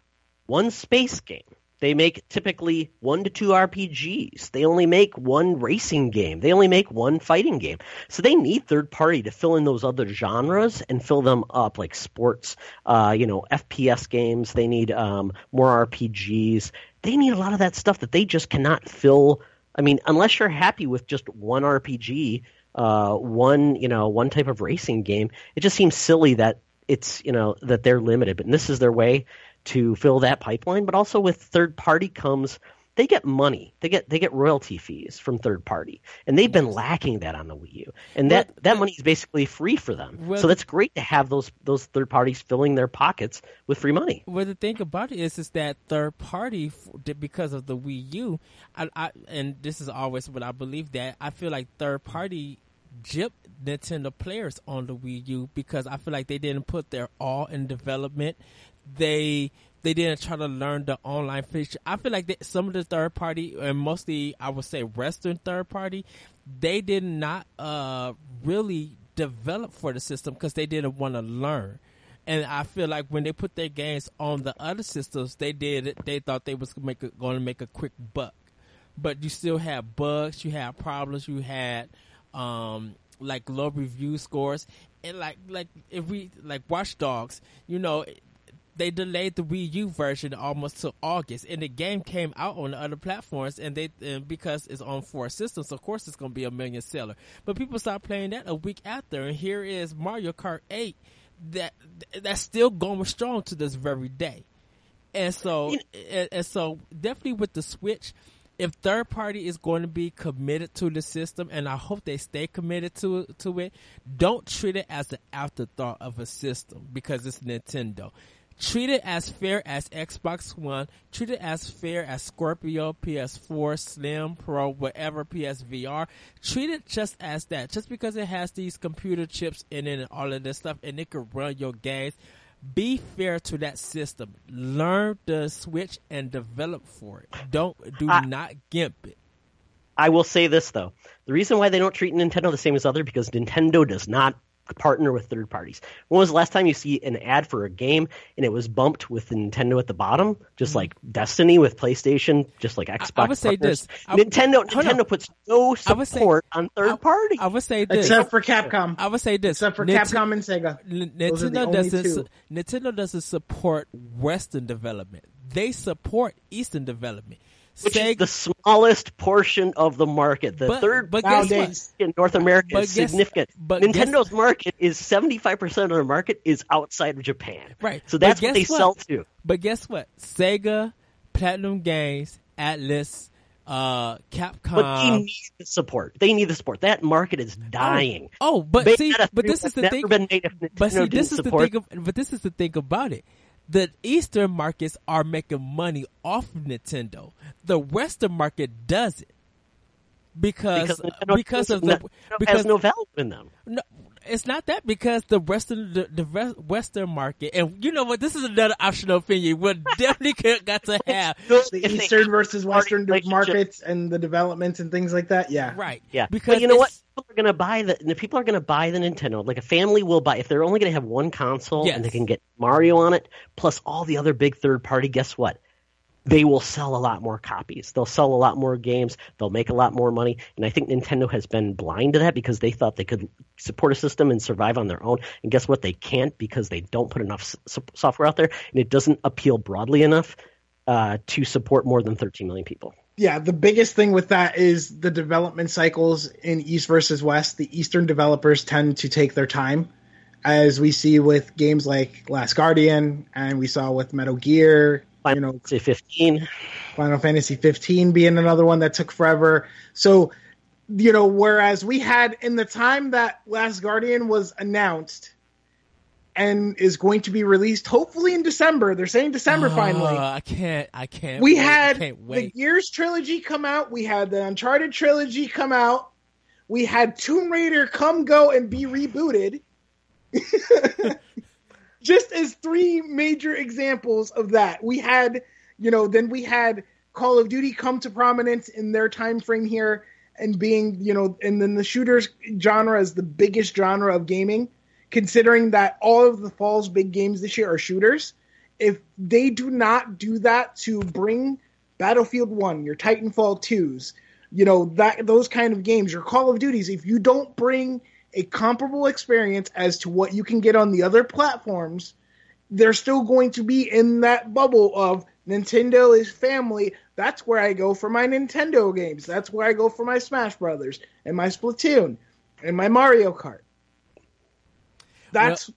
one space game they make typically one to two RPGs. They only make one racing game. They only make one fighting game. So they need third party to fill in those other genres and fill them up, like sports, uh, you know, FPS games. They need um, more RPGs. They need a lot of that stuff that they just cannot fill. I mean, unless you're happy with just one RPG, uh, one you know, one type of racing game, it just seems silly that it's you know that they're limited. But this is their way to fill that pipeline. But also with third party comes they get money. They get they get royalty fees from third party, and they've been lacking that on the Wii U. And that Well, that uh, money is basically free for them. Well, so that's great to have those those third parties filling their pockets with free money. Well, the thing about it is, is that third party because of the Wii U, I, I, and this is always what I believe that I feel like third party gypped Nintendo players on the Wii U because I feel like they didn't put their all in development. They they didn't try to learn the online feature. I feel like some of the third party and mostly I would say Western third party, they did not uh really develop for the system because they didn't want to learn. And I feel like when they put their games on the other systems, they did it. They thought they was going to make a quick buck, but you still had bugs, you had problems, you had um, like low review scores, and like like if we like Watch Dogs, you know, they delayed the Wii U version almost to August, and the game came out on the other platforms, and they and because it's on four systems, of course it's going to be a million seller. But people start playing that a week after, and here is Mario Kart Eight that that's still going strong to this very day. And so, and, and so definitely with the Switch, if third party is going to be committed to the system, and I hope they stay committed to to it, don't treat it as an afterthought of a system because it's Nintendo. Treat it as fair as Xbox One. Treat it as fair as Scorpio, PS4, Slim, Pro, whatever PSVR. Treat it just as that. Just because it has these computer chips in it and all of this stuff, and it can run your games be fair to that system. Learn the switch and develop for it. Don't do I, not gimp it. I will say this though: the reason why they don't treat Nintendo the same as other because Nintendo does not partner with third parties. When was the last time you see an ad for a game and it was bumped with Nintendo at the bottom, just like mm. Destiny with PlayStation, just like Xbox? I, I would say partners? this: I, Nintendo Nintendo puts no support say, on third party. I would say this, except for Capcom. I would say this, except for Nint- Capcom and Sega. N- Those are the Nintendo doesn't. Su- Nintendo doesn't support Western development. They support Eastern development. Which Sega- is the smallest portion of the market. The But- third but guess Nowadays. in North America But is guess- significant. but guess- Nintendo's market is seventy five percent of the market is outside of Japan. Right. So that's what they what? sell to. But guess what? Sega, Platinum Games, Atlus, uh, Capcom. But they need the support. They need the support. That market is dying. Oh, but Made see, but this is the thing. been made if Nintendo But see, this is the thing. Of, but this is the thing about it. The Eastern markets are making money off of Nintendo. The Western market doesn't because because because of the because no value in them. no, it's not that because the Western the, the Western market and you know what this is another optional opinion we definitely got to have The Eastern versus Western markets and the developments and things like that. Yeah. right Yeah, because but you know what? People are going to buy the, the people are going to buy the Nintendo. Like a family will buy if they're only going to have one console Yes. and they can get Mario on it plus all the other big third party. Guess what? They will sell a lot more copies. They'll sell a lot more games. They'll make a lot more money. And I think Nintendo has been blind to that because they thought they could support a system and survive on their own. And guess what? They can't because they don't put enough software out there and it doesn't appeal broadly enough uh, to support more than 13 million people. Yeah, the biggest thing with that is the development cycles in East versus West. The Eastern developers tend to take their time, as we see with games like Last Guardian, and we saw with Metal Gear. You know, Say 15. Final Fantasy 15 being another one that took forever. So, you know, whereas we had in the time that Last Guardian was announced and is going to be released hopefully in December. They're saying December Oh, finally. I can't I can't we wait. Had can't the wait Gears trilogy come out. We had the Uncharted trilogy come out. We had Tomb Raider come go and be rebooted. Just as three major examples of that. We had, you know, then we had Call of Duty come to prominence in their time frame here and being, you know, and then the shooters genre is the biggest genre of gaming, considering that all of the fall's big games this year are shooters if they do not do that to bring Battlefield 1, your Titanfall 2s, you know, that those kind of games, your Call of Duties, if you don't bring a comparable experience as to what you can get on the other platforms, they're still going to be in that bubble of Nintendo is family. That's where I go for my Nintendo games. That's where I go for my Smash Brothers and my Splatoon and my Mario Kart. That's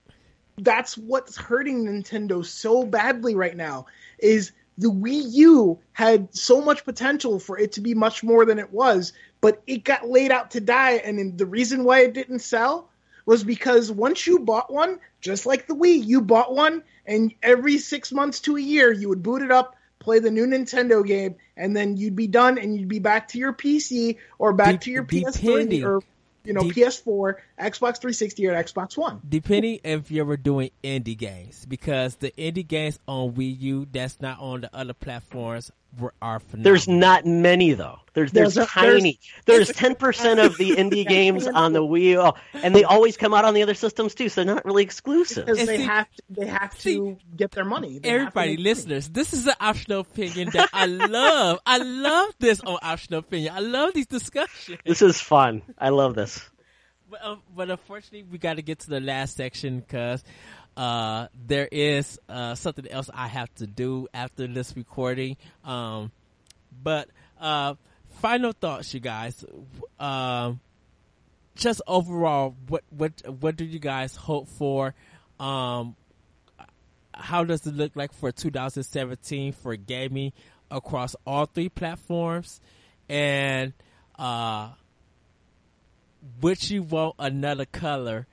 that's what's hurting Nintendo so badly right now is the Wii U had so much potential for it to be much more than it was, but it got laid out to die and then the reason why it didn't sell was because once you bought one, just like the Wii, you bought one and every 6 months to a year you would boot it up, play the new Nintendo game and then you'd be done and you'd be back to your PC or back Dep- to your. PS3 or you know Dep- PS4, Xbox 360 or Xbox One. depending if you were doing indie games because the indie games on Wii U that's not on the other platforms are phenomenal. There's not many though. There's there's, There's tiny. There's ten percent of the indie games on the Wii U, oh, and they always come out on the other systems too. So they're not really exclusive. because they see- have to, they have see, to get their money. They Everybody, make money. listeners, this is an optional opinion that I love. I love this on optional opinion. I love these discussions. This is fun. I love this. But, um, but unfortunately, we got to get to the last section because uh, there is uh, something else I have to do after this recording. Um, but uh, final thoughts, you guys. Um, just overall, what what what do you guys hope for? Um, how does it look like for 2017 for gaming across all three platforms? And uh, would you want another color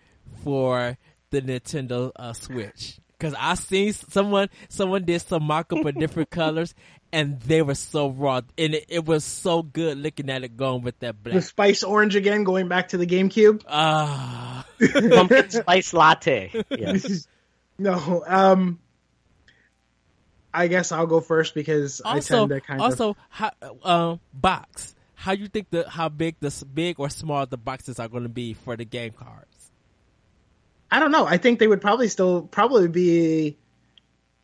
for the Nintendo uh, Switch? Because I seen someone someone did some mock up of different colors, and they were so raw, and it, it, was so good looking at it going with that black. The spice orange again, going back to the GameCube. Ah, uh. pumpkin spice latte. Yes. no, um, I guess I'll go first because also, I tend to kind also, of. Also, um, box. How do you think the how big the big or small the boxes are going to be for the game cards? I don't know. I think they would probably still probably be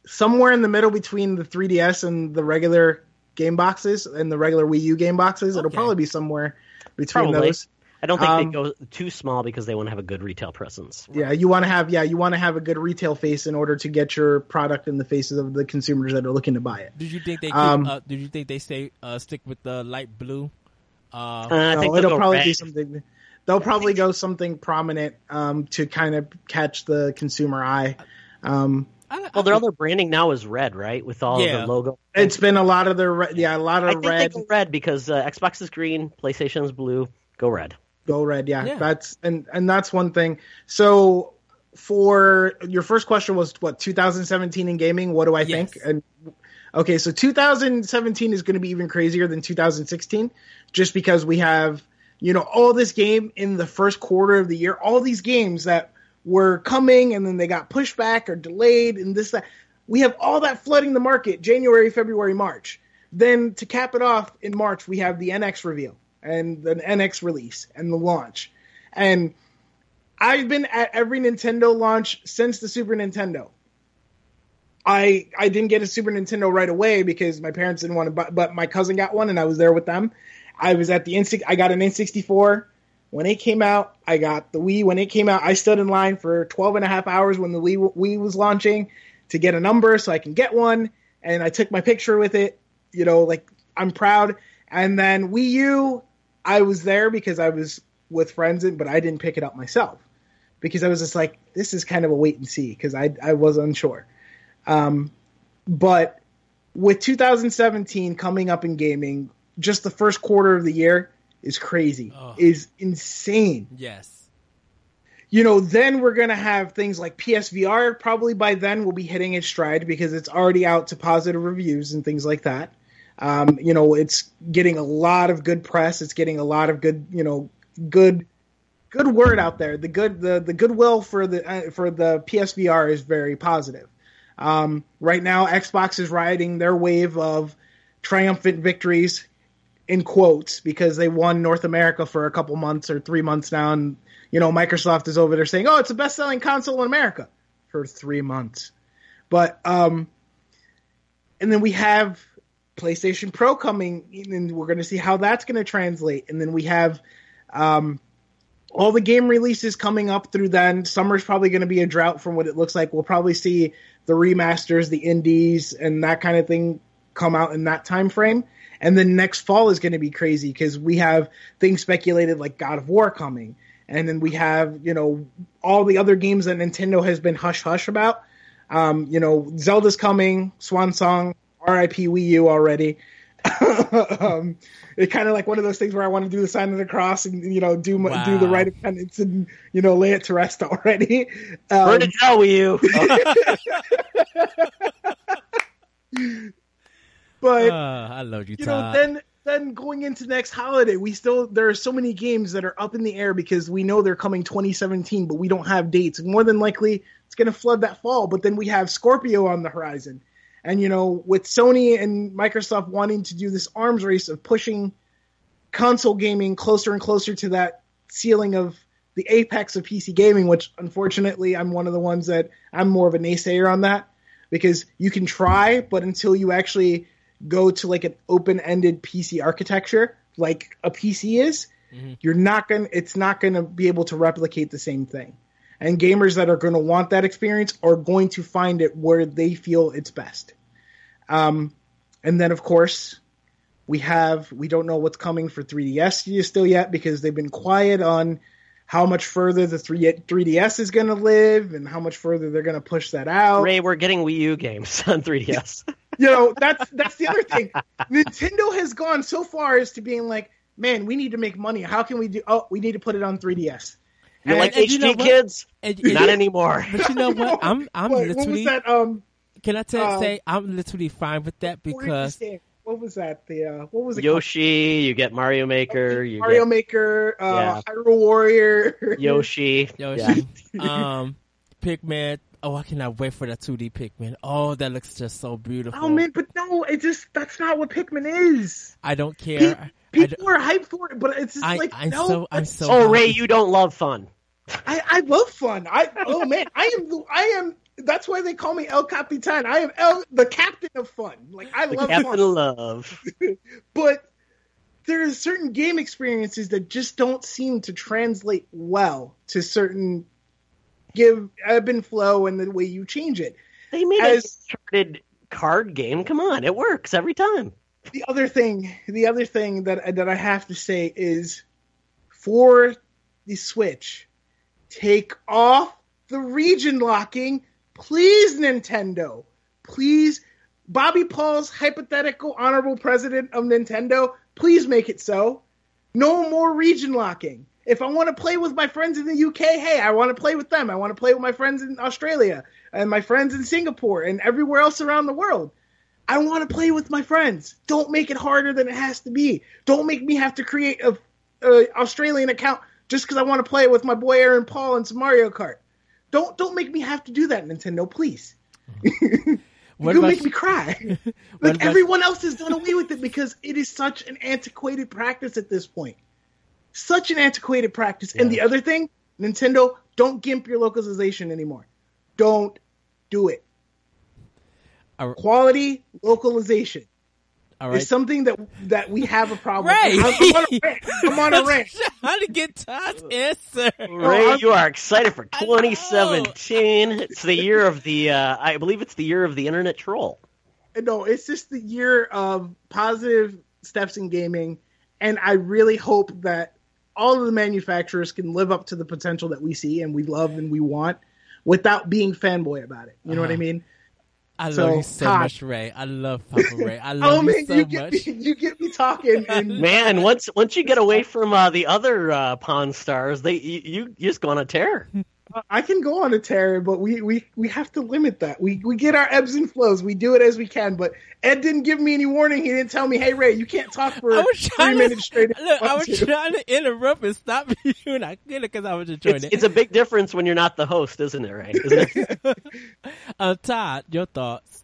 somewhere in the middle between the 3DS and the regular game boxes and the regular Wii U game boxes. Okay. It'll probably be somewhere between probably. those. I don't think um, they go too small because they want to have a good retail presence. Yeah, you want to have yeah, you want to have a good retail face in order to get your product in the faces of the consumers that are looking to buy it. Did you think they? Keep, um, uh, did you think they stay uh, stick with the light blue? Uh, no, it'll probably red. be something. They'll probably go something prominent um, to kind of catch the consumer eye. Um, I, well, their other branding now is red, right? With all yeah. of the logo. It's been a lot of their re- yeah, a lot of I think red. They go red because uh, Xbox is green, PlayStation is blue. Go red. Go red. Yeah, yeah, that's and and that's one thing. So for your first question was what 2017 in gaming. What do I yes. think? And okay, so 2017 is going to be even crazier than 2016, just because we have you know all this game in the first quarter of the year. All these games that were coming and then they got pushed back or delayed and this that. We have all that flooding the market January, February, March. Then to cap it off in March, we have the NX reveal and the NX release and the launch. And I've been at every Nintendo launch since the Super Nintendo. I I didn't get a Super Nintendo right away because my parents didn't want to but my cousin got one and I was there with them. I was at the N I got an N64 when it came out. I got the Wii when it came out. I stood in line for 12 and a half hours when the Wii, Wii was launching to get a number so I can get one and I took my picture with it. You know, like I'm proud. And then Wii U, I was there because I was with friends, but I didn't pick it up myself because I was just like, this is kind of a wait and see because I I was unsure. Um, but with 2017 coming up in gaming, just the first quarter of the year is crazy, oh. is insane. Yes. You know, then we're gonna have things like PSVR. Probably by then will be hitting its stride because it's already out to positive reviews and things like that. Um, you know, it's getting a lot of good press. It's getting a lot of good, you know, good, good word out there. The good, the the goodwill for the uh, for the PSVR is very positive. Um, right now, Xbox is riding their wave of triumphant victories in quotes because they won North America for a couple months or three months now, and you know Microsoft is over there saying, "Oh, it's the best-selling console in America" for three months. But um, and then we have PlayStation Pro coming, and we're going to see how that's going to translate. And then we have um, all the game releases coming up through then. Summer's probably going to be a drought from what it looks like. We'll probably see the remasters, the indies, and that kind of thing come out in that time frame. And then next fall is going to be crazy because we have things speculated like God of War coming. And then we have, you know, all the other games that Nintendo has been hush hush about. Um, you know, Zelda's coming, Swan Song, RIP Wii U already. um, it's kind of like one of those things where I want to do the sign of the cross and you know do wow. do the right of penance and you know lay it to rest already. Um, Where did hell Wii U? but uh, I love you. You Todd. know, then then going into next holiday, we still there are so many games that are up in the air because we know they're coming 2017, but we don't have dates. More than likely, it's going to flood that fall. But then we have Scorpio on the horizon. And you know, with Sony and Microsoft wanting to do this arms race of pushing console gaming closer and closer to that ceiling of the apex of PC gaming, which unfortunately I'm one of the ones that I'm more of a naysayer on that because you can try, but until you actually go to like an open-ended PC architecture like a PC is, mm-hmm. you're not going to it's not going to be able to replicate the same thing. And gamers that are going to want that experience are going to find it where they feel it's best. Um, and then, of course, we have we don't know what's coming for 3DS still yet because they've been quiet on how much further the 3, 3DS is going to live and how much further they're going to push that out. Ray, we're getting Wii U games on 3DS. you know, that's that's the other thing. Nintendo has gone so far as to being like, man, we need to make money. How can we do? Oh, we need to put it on 3DS. You're and, like and HD you know kids? And, and, Not anymore. But you know what? I'm I'm what, literally. What was that? Um, can I tell, um, say I'm literally fine with that because what was that? The uh, what was it? Yoshi. Called? You get Mario Maker. You Mario get, Maker. Uh, yeah. Hyrule Warrior. Yoshi. Yoshi. Yeah. um, Pikmin. Oh, I cannot wait for that 2D Pikmin. Oh, that looks just so beautiful. Oh man, but no, it just that's not what Pikmin is. I don't care. People are hyped for it, but it's just I, like I'm no. So, I'm so. Oh, Ray, you don't love fun. I, I love fun. I oh man, I am I am that's why they call me El Capitan. I am El, the captain of fun. Like I the love captain fun. of love. but there are certain game experiences that just don't seem to translate well to certain give ebb and flow and the way you change it. They made As, a charted card game. Come on, it works every time. The other thing, the other thing that that I have to say is for the Switch, take off the region locking Please, Nintendo. Please, Bobby Paul's hypothetical honorable president of Nintendo, please make it so. No more region locking. If I want to play with my friends in the UK, hey, I want to play with them. I want to play with my friends in Australia and my friends in Singapore and everywhere else around the world. I want to play with my friends. Don't make it harder than it has to be. Don't make me have to create a, a Australian account just because I want to play with my boy Aaron Paul and some Mario Kart. Don't don't make me have to do that, Nintendo, please. What you make me cry. like everyone else has done away with it because it is such an antiquated practice at this point. Such an antiquated practice. Yeah. And the other thing, Nintendo, don't gimp your localization anymore. Don't do it. Quality localization. All right. It's something that that we have a problem. Ray, I'm, I'm, on a rant. I'm on a rant. Trying to get Todd's answer. Ray, you are excited for 2017. It's the year of the. Uh, I believe it's the year of the internet troll. No, it's just the year of positive steps in gaming, and I really hope that all of the manufacturers can live up to the potential that we see and we love and we want, without being fanboy about it. You know uh-huh. what I uh-huh. mean? I so, love you so Todd. much, Ray. I love Papa Ray. I love oh, man, you so you much. Me, you get me talking, and man, once once you get away from uh, the other uh, Pawn Stars, they you, you just go on a tear. I can go on a tear, but we, we, we have to limit that. We we get our ebbs and flows. We do it as we can. But Ed didn't give me any warning. He didn't tell me, "Hey Ray, you can't talk for three minutes straight." Look, I was to. trying to interrupt and stop you, and I did it because I was enjoying it's, it. It's a big difference when you're not the host, isn't it, Ray? Isn't it? uh, Todd, your thoughts?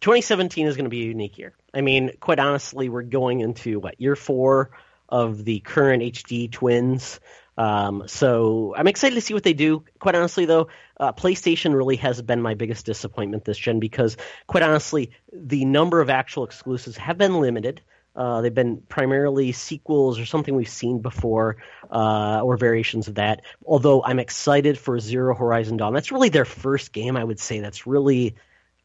2017 is going to be a unique year. I mean, quite honestly, we're going into what year four of the current HD twins. Um, so I'm excited to see what they do. Quite honestly, though, uh, PlayStation really has been my biggest disappointment this gen because, quite honestly, the number of actual exclusives have been limited. Uh, they've been primarily sequels or something we've seen before, uh, or variations of that. Although I'm excited for Zero Horizon Dawn. That's really their first game, I would say. That's really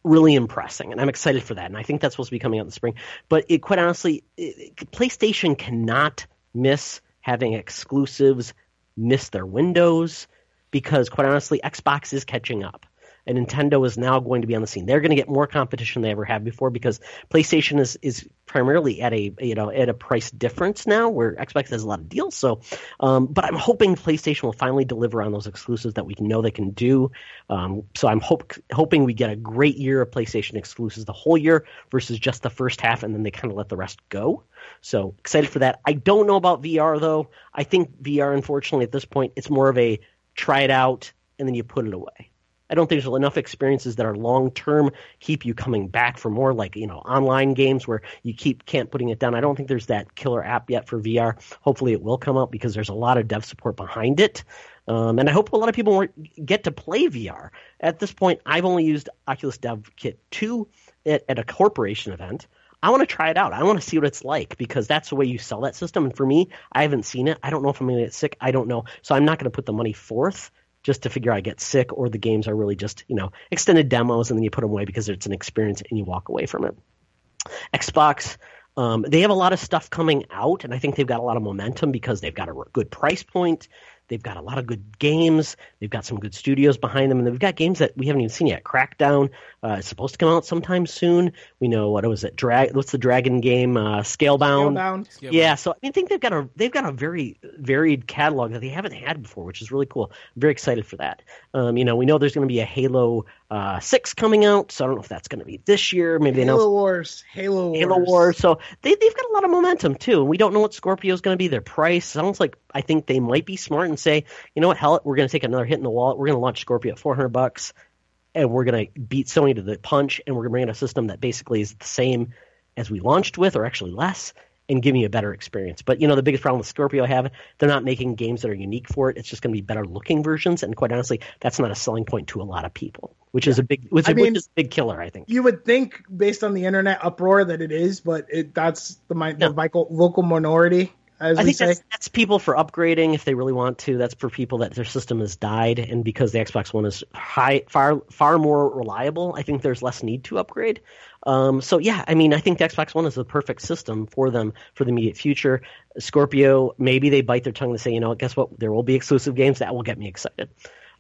really impressing, and I'm excited for that. And I think that's supposed to be coming out in the spring. But it, quite honestly, it, PlayStation cannot miss having exclusives miss their windows because, quite honestly, Xbox is catching up and Nintendo is now going to be on the scene. They're going to get more competition than they ever have before because PlayStation is is primarily at a you know at a price difference now where Xbox has a lot of deals. So, um, but I'm hoping PlayStation will finally deliver on those exclusives that we know they can do. Um, so I'm hope hoping we get a great year of PlayStation exclusives the whole year versus just the first half, and then they kind of let the rest go. So excited for that. I don't know about VR though. I think VR, unfortunately, at this point, it's more of a try it out and then you put it away. I don't think there's enough experiences that are long term keep you coming back for more like you know online games where you keep can't putting it down. I don't think there's that killer app yet for VR. Hopefully it will come out because there's a lot of dev support behind it. Um, and I hope a lot of people get to play VR. At this point, I've only used Oculus Dev Kit 2 at, at a corporation event. I want to try it out. I want to see what it's like because that's the way you sell that system. And for me, I haven't seen it. I don't know if I'm going to get sick. I don't know. So I'm not going to put the money forth just to figure out I get sick or the games are really just, you know, extended demos and then you put them away because it's an experience and you walk away from it. Xbox, um, they have a lot of stuff coming out, and I think they've got a lot of momentum because they've got a good price point. They've got a lot of good games. They've got some good studios behind them, and they've got games that we haven't even seen yet. Crackdown uh, is supposed to come out sometime soon. We know what was it? Drag. What's the dragon game? Uh, Scalebound. Scalebound. Yeah, so I think they've got a they've got a very varied catalog that they haven't had before, which is really cool. I'm very excited for that. Um, you know, we know there's going to be a Halo uh, Six coming out, so I don't know if that's going to be this year. Maybe they Halo announced Wars. Halo Wars. Halo Wars. So they they've got a lot of momentum too. And we don't know what Scorpio's going to be. Their price sounds like I think they might be smart and say, you know what, hell, we're going to take another hit in the wallet. We're going to launch Scorpio at 400 bucks, and we're going to beat Sony to the punch, and we're going to bring in a system that basically is the same as we launched with, or actually less. And give me a better experience. But you know the biggest problem with Scorpio I have, they're not making games that are unique for it. It's just going to be better looking versions, and quite honestly, that's not a selling point to a lot of people, which is a big, which, I mean- which is a big killer, I think. You would think, based on the internet uproar, that it is, but it, that's the, No. the vocal, vocal minority, as I we think say. that's, that's people for upgrading if they really want to. That's for people that their system has died, and because the Xbox One is high, far far more reliable, I think there's less need to upgrade. Um, so yeah, I mean, I think the Xbox One is the perfect system for them for the immediate future. Scorpio, maybe they bite their tongue to say, you know, guess what? There will be exclusive games that will get me excited.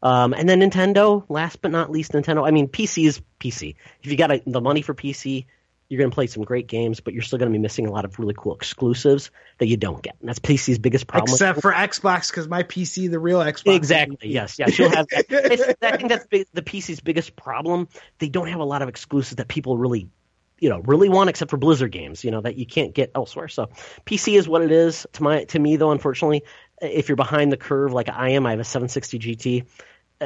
Um, and then Nintendo, last but not least, Nintendo. I mean, PC is PC. If you got a, the money for PC, you're going to play some great games, but you're still going to be missing a lot of really cool exclusives that you don't get. And that's PC's biggest problem. Except for Xbox, because my PC, the real Xbox. Exactly. Yes. Yes. You'll have that. I think that's big, the PC's biggest problem. They don't have a lot of exclusives that people really, you know, really want, except for Blizzard games. You know that you can't get elsewhere. So PC is what it is. To my, to me though, unfortunately, if you're behind the curve like I am, I have a 760 GT. Uh,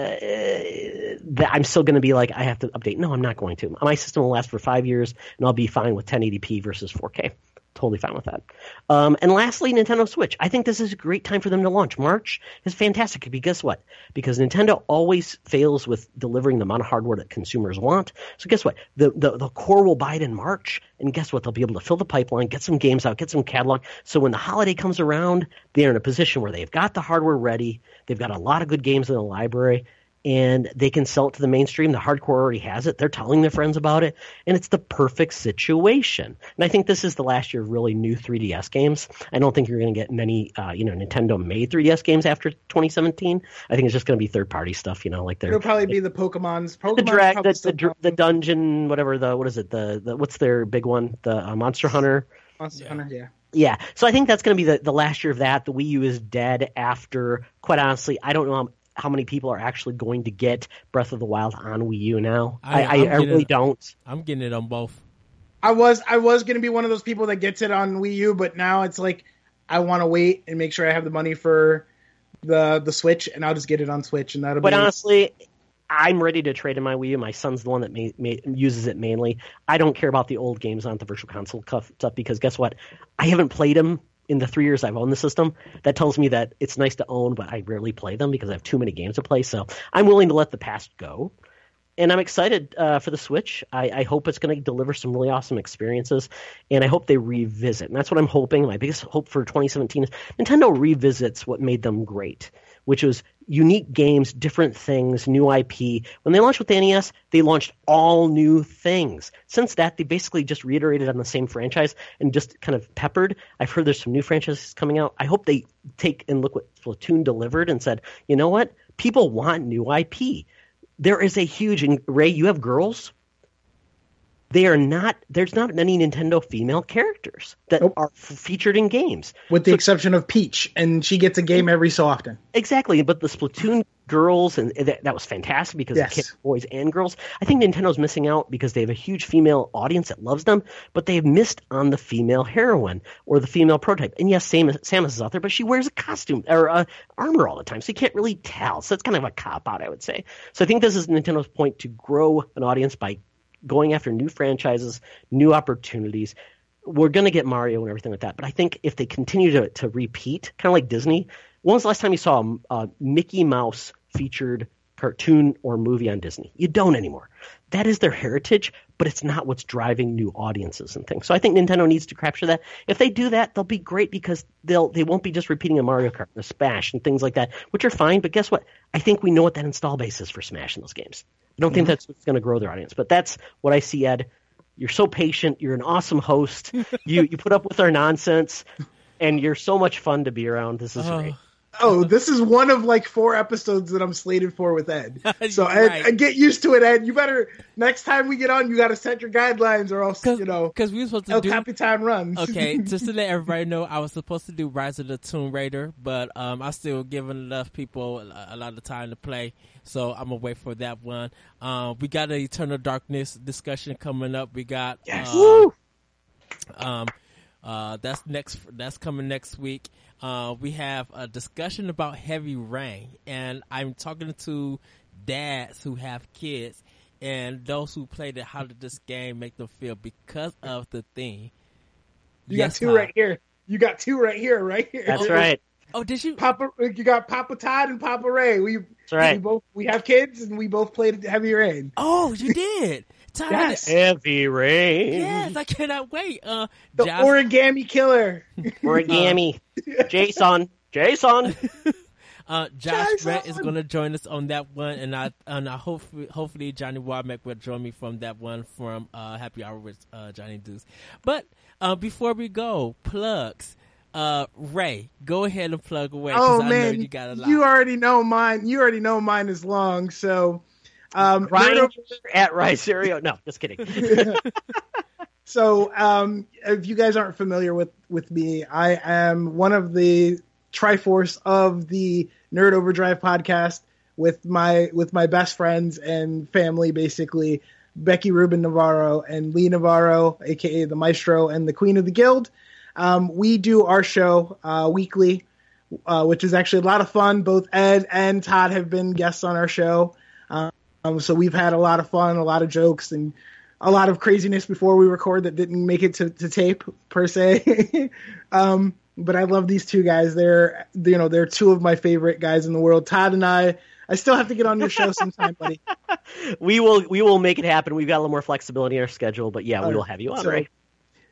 that I'm still going to be like I have to update. No, I'm not going to. My system will last for five years, and I'll be fine with 1080p versus 4K. Totally fine with that. Um, and lastly, Nintendo Switch. I think this is a great time for them to launch. March is fantastic because guess what? Because Nintendo always fails with delivering the amount of hardware that consumers want. So guess what? The, the the core will buy it in March, and guess what? They'll be able to fill the pipeline, get some games out, get some catalog. So when the holiday comes around, they're in a position where they've got the hardware ready. They've got a lot of good games in the library and they can sell it to the mainstream. The hardcore already has it. They're telling their friends about it, and it's the perfect situation. And I think this is the last year of really new 3DS games. I don't think you're going to get many, uh, you know, Nintendo made 3DS games after 2017. I think it's just going to be third party stuff, you know, like It'll they're probably be the Pokemon's. Pokemon's the drag, the, the, the dungeon, whatever the what is it? The, the what's their big one? The uh, Monster Hunter. Monster Yeah. Hunter, yeah. Yeah, so I think that's going to be the, the last year of that. The Wii U is dead after, quite honestly, I don't know how, how many people are actually going to get Breath of the Wild on Wii U now. I- I, I, I'm I getting really it. don't. I'm getting it on both. I was I was gonna be one of those people that gets it on Wii U, but now it's like I want to wait and make sure I have the money for the the Switch, and I'll just get it on Switch, and that'll But be. honestly, I'm ready to trade in my Wii U. My son's the one that ma- ma- uses it mainly. I don't care about the old games on the Virtual Console cuff- stuff because guess what? I haven't played them in the three years I've owned the system. That tells me that it's nice to own, but I rarely play them because I have too many games to play. So I'm willing to let the past go. and I'm excited uh, for the Switch. I, I hope it's going to deliver some really awesome experiences, and I hope they revisit. And that's what I'm hoping. My biggest hope for 2017 is Nintendo revisits what made them great, which was unique games, different things, new IP. When they launched with the NES, they launched all new things. Since that, they basically just reiterated on the same franchise and just kind of peppered. I've heard there's some new franchises coming out. I hope they take and look what Splatoon delivered and said, you know what? People want new IP there is a huge and Ray. You have girls. They are not. There's not many Nintendo female characters that Nope. are f- featured in games. with the exception of Peach, and she gets a game every so often. Exactly, but the Splatoon girls and that, that was fantastic because Yes. kept boys and girls. I think Nintendo's missing out because they have a huge female audience that loves them, but they've missed on the female heroine or the female prototype. And yes, Samus, Samus is out there, but she wears a costume or uh, armor all the time, so you can't really tell. So it's kind of a cop out, I would say. So I think this is Nintendo's point to grow an audience by going after new franchises, new opportunities. We're going to get Mario and everything like that, but I think if they continue to, to repeat, kind of like Disney, when was the last time you saw a, a Mickey Mouse featured cartoon or movie on Disney. You don't anymore. That is their heritage, but it's not what's driving new audiences and things. So I think Nintendo needs to capture that. If they do that, they'll be great because they'll they won't be just repeating a Mario Kart and a Smash and things like that, which are fine. But guess what? I think we know what that install base is for Smash in those games. I don't think mm-hmm. that's what's going to grow their audience, but that's what I see. Ed, you're so patient. You're an awesome host. you you put up with our nonsense, and you're so much fun to be around. This is Oh. great. Oh, this is one of like four episodes that I'm slated for with Ed. So Ed, Right. Ed, get used to it, Ed. You better next time we get on, you got to set your guidelines, or else you know because we were supposed to El do. Capitan runs. Okay, just to let everybody know, I was supposed to do Rise of the Tomb Raider, but um, I still giving enough people a, a lot of time to play, so I'm gonna wait for that one. Um, we got an Eternal Darkness discussion coming up. We got Yes. Woo! um, uh, that's next. That's coming next week. Uh, we have a discussion about heavy rain, and I'm talking to dads who have kids and those who played it. How did this game make them feel because of the theme? you Yes, got two Todd. right here. You got two right here, right here. That's right. Oh, did you? Papa, you got Papa Todd and Papa Ray. We That's right. we both we have kids and we both played Heavy Rain. Oh, you did. Todd, Yes. Heavy rain. Yes, I cannot wait. Uh, The Josh- origami killer. Origami. Jason. Jason. Uh, Josh Jason! Brett is going to join us on that one, and I and I hopefully hopefully Johnny Womack will join me from that one from uh, Happy Hour with uh, Johnny Deuce. But uh, before we go, plugs. Uh, Ray, go ahead and plug away. 'cause Oh I know man, you got a lot. you already know mine. You already know mine is long. So, um, Ryan Nerd at Ricerio. No, just kidding. So, um, if you guys aren't familiar with with me, I am one of the Triforce of the Nerd Overdrive podcast with my with my best friends and family, basically Becky Rubin Navarro and Lee Navarro, aka the Maestro and the Queen of the Guild. Um, we do our show uh, weekly, uh, which is actually a lot of fun. Both Ed and Todd have been guests on our show. Um, so we've had a lot of fun, a lot of jokes, and a lot of craziness before we record that didn't make it to, to tape per se. um, but I love these two guys. They're you know they're two of my favorite guys in the world. Todd and I. I still have to get on your show sometime, buddy. we will we will make it happen. We've got a little more flexibility in our schedule, but yeah, we will have you on, So- Ray.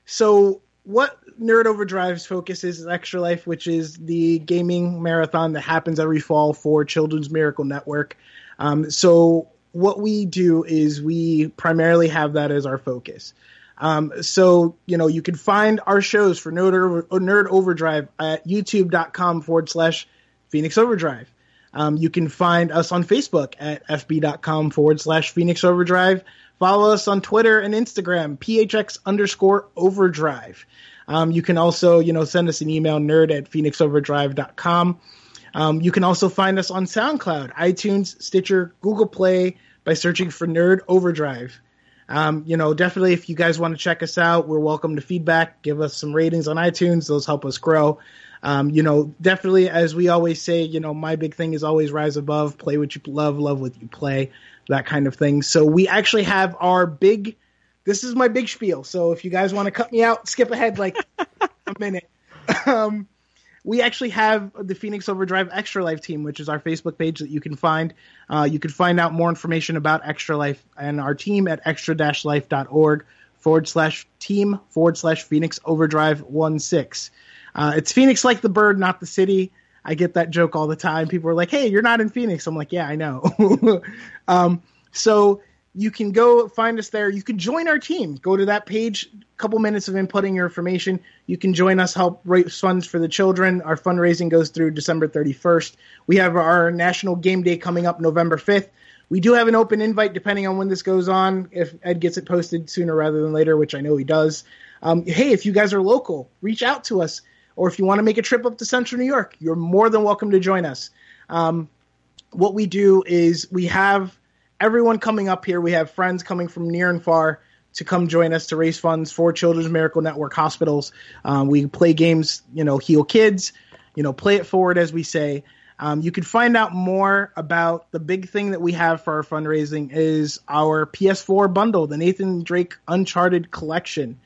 So what Nerd Overdrive's focus is, is Extra Life, which is the gaming marathon that happens every fall for Children's Miracle Network. Um, so what we do is we primarily have that as our focus. Um, so you know you can find our shows for Nerd, Nerd Overdrive at YouTube.com forward slash Phoenix Overdrive. Um, you can find us on Facebook at fb.com forward slash Phoenix Overdrive. Follow us on Twitter and Instagram, phx underscore overdrive. Um, you can also, you know, send us an email, nerd at phoenixoverdrive.com. Um, you can also find us on SoundCloud, iTunes, Stitcher, Google Play by searching for Nerd Overdrive. Um, you know, definitely if you guys want to check us out, we're welcome to feedback. Give us some ratings on iTunes; those help us grow. Um, you know, definitely as we always say, you know, my big thing is always rise above, play what you love, love what you play, that kind of thing. So we actually have our big. This is my big spiel. So if you guys want to cut me out, skip ahead like a minute. Um, we actually have the Phoenix Overdrive Extra Life team, which is our Facebook page that you can find. Uh, you can find out more information about Extra Life and our team at extra-life.org forward slash team forward slash Phoenix Overdrive one six. Uh, it's Phoenix like the bird, not the city. I get that joke all the time. People are like, "Hey, you're not in Phoenix." I'm like, "Yeah, I know." um, so you can go find us there. You can join our team. Go to that page. A couple minutes of inputting your information. You can join us. Help raise funds for the children. Our fundraising goes through December 31st. We have our National Game Day coming up November 5th. We do have an open invite depending on when this goes on. If Ed gets it posted sooner rather than later, which I know he does. Um, hey, if you guys are local, reach out to us. Or if you want to make a trip up to Central New York, you're more than welcome to join us. Um, what we do is we have everyone coming up here. We have friends coming from near and far to come join us to raise funds for Children's Miracle Network hospitals. Um, we play games, you know, heal kids, you know, play it forward as we say. Um, you can find out more about the big thing that we have for our fundraising is our PS4 bundle, the Nathan Drake Uncharted Collection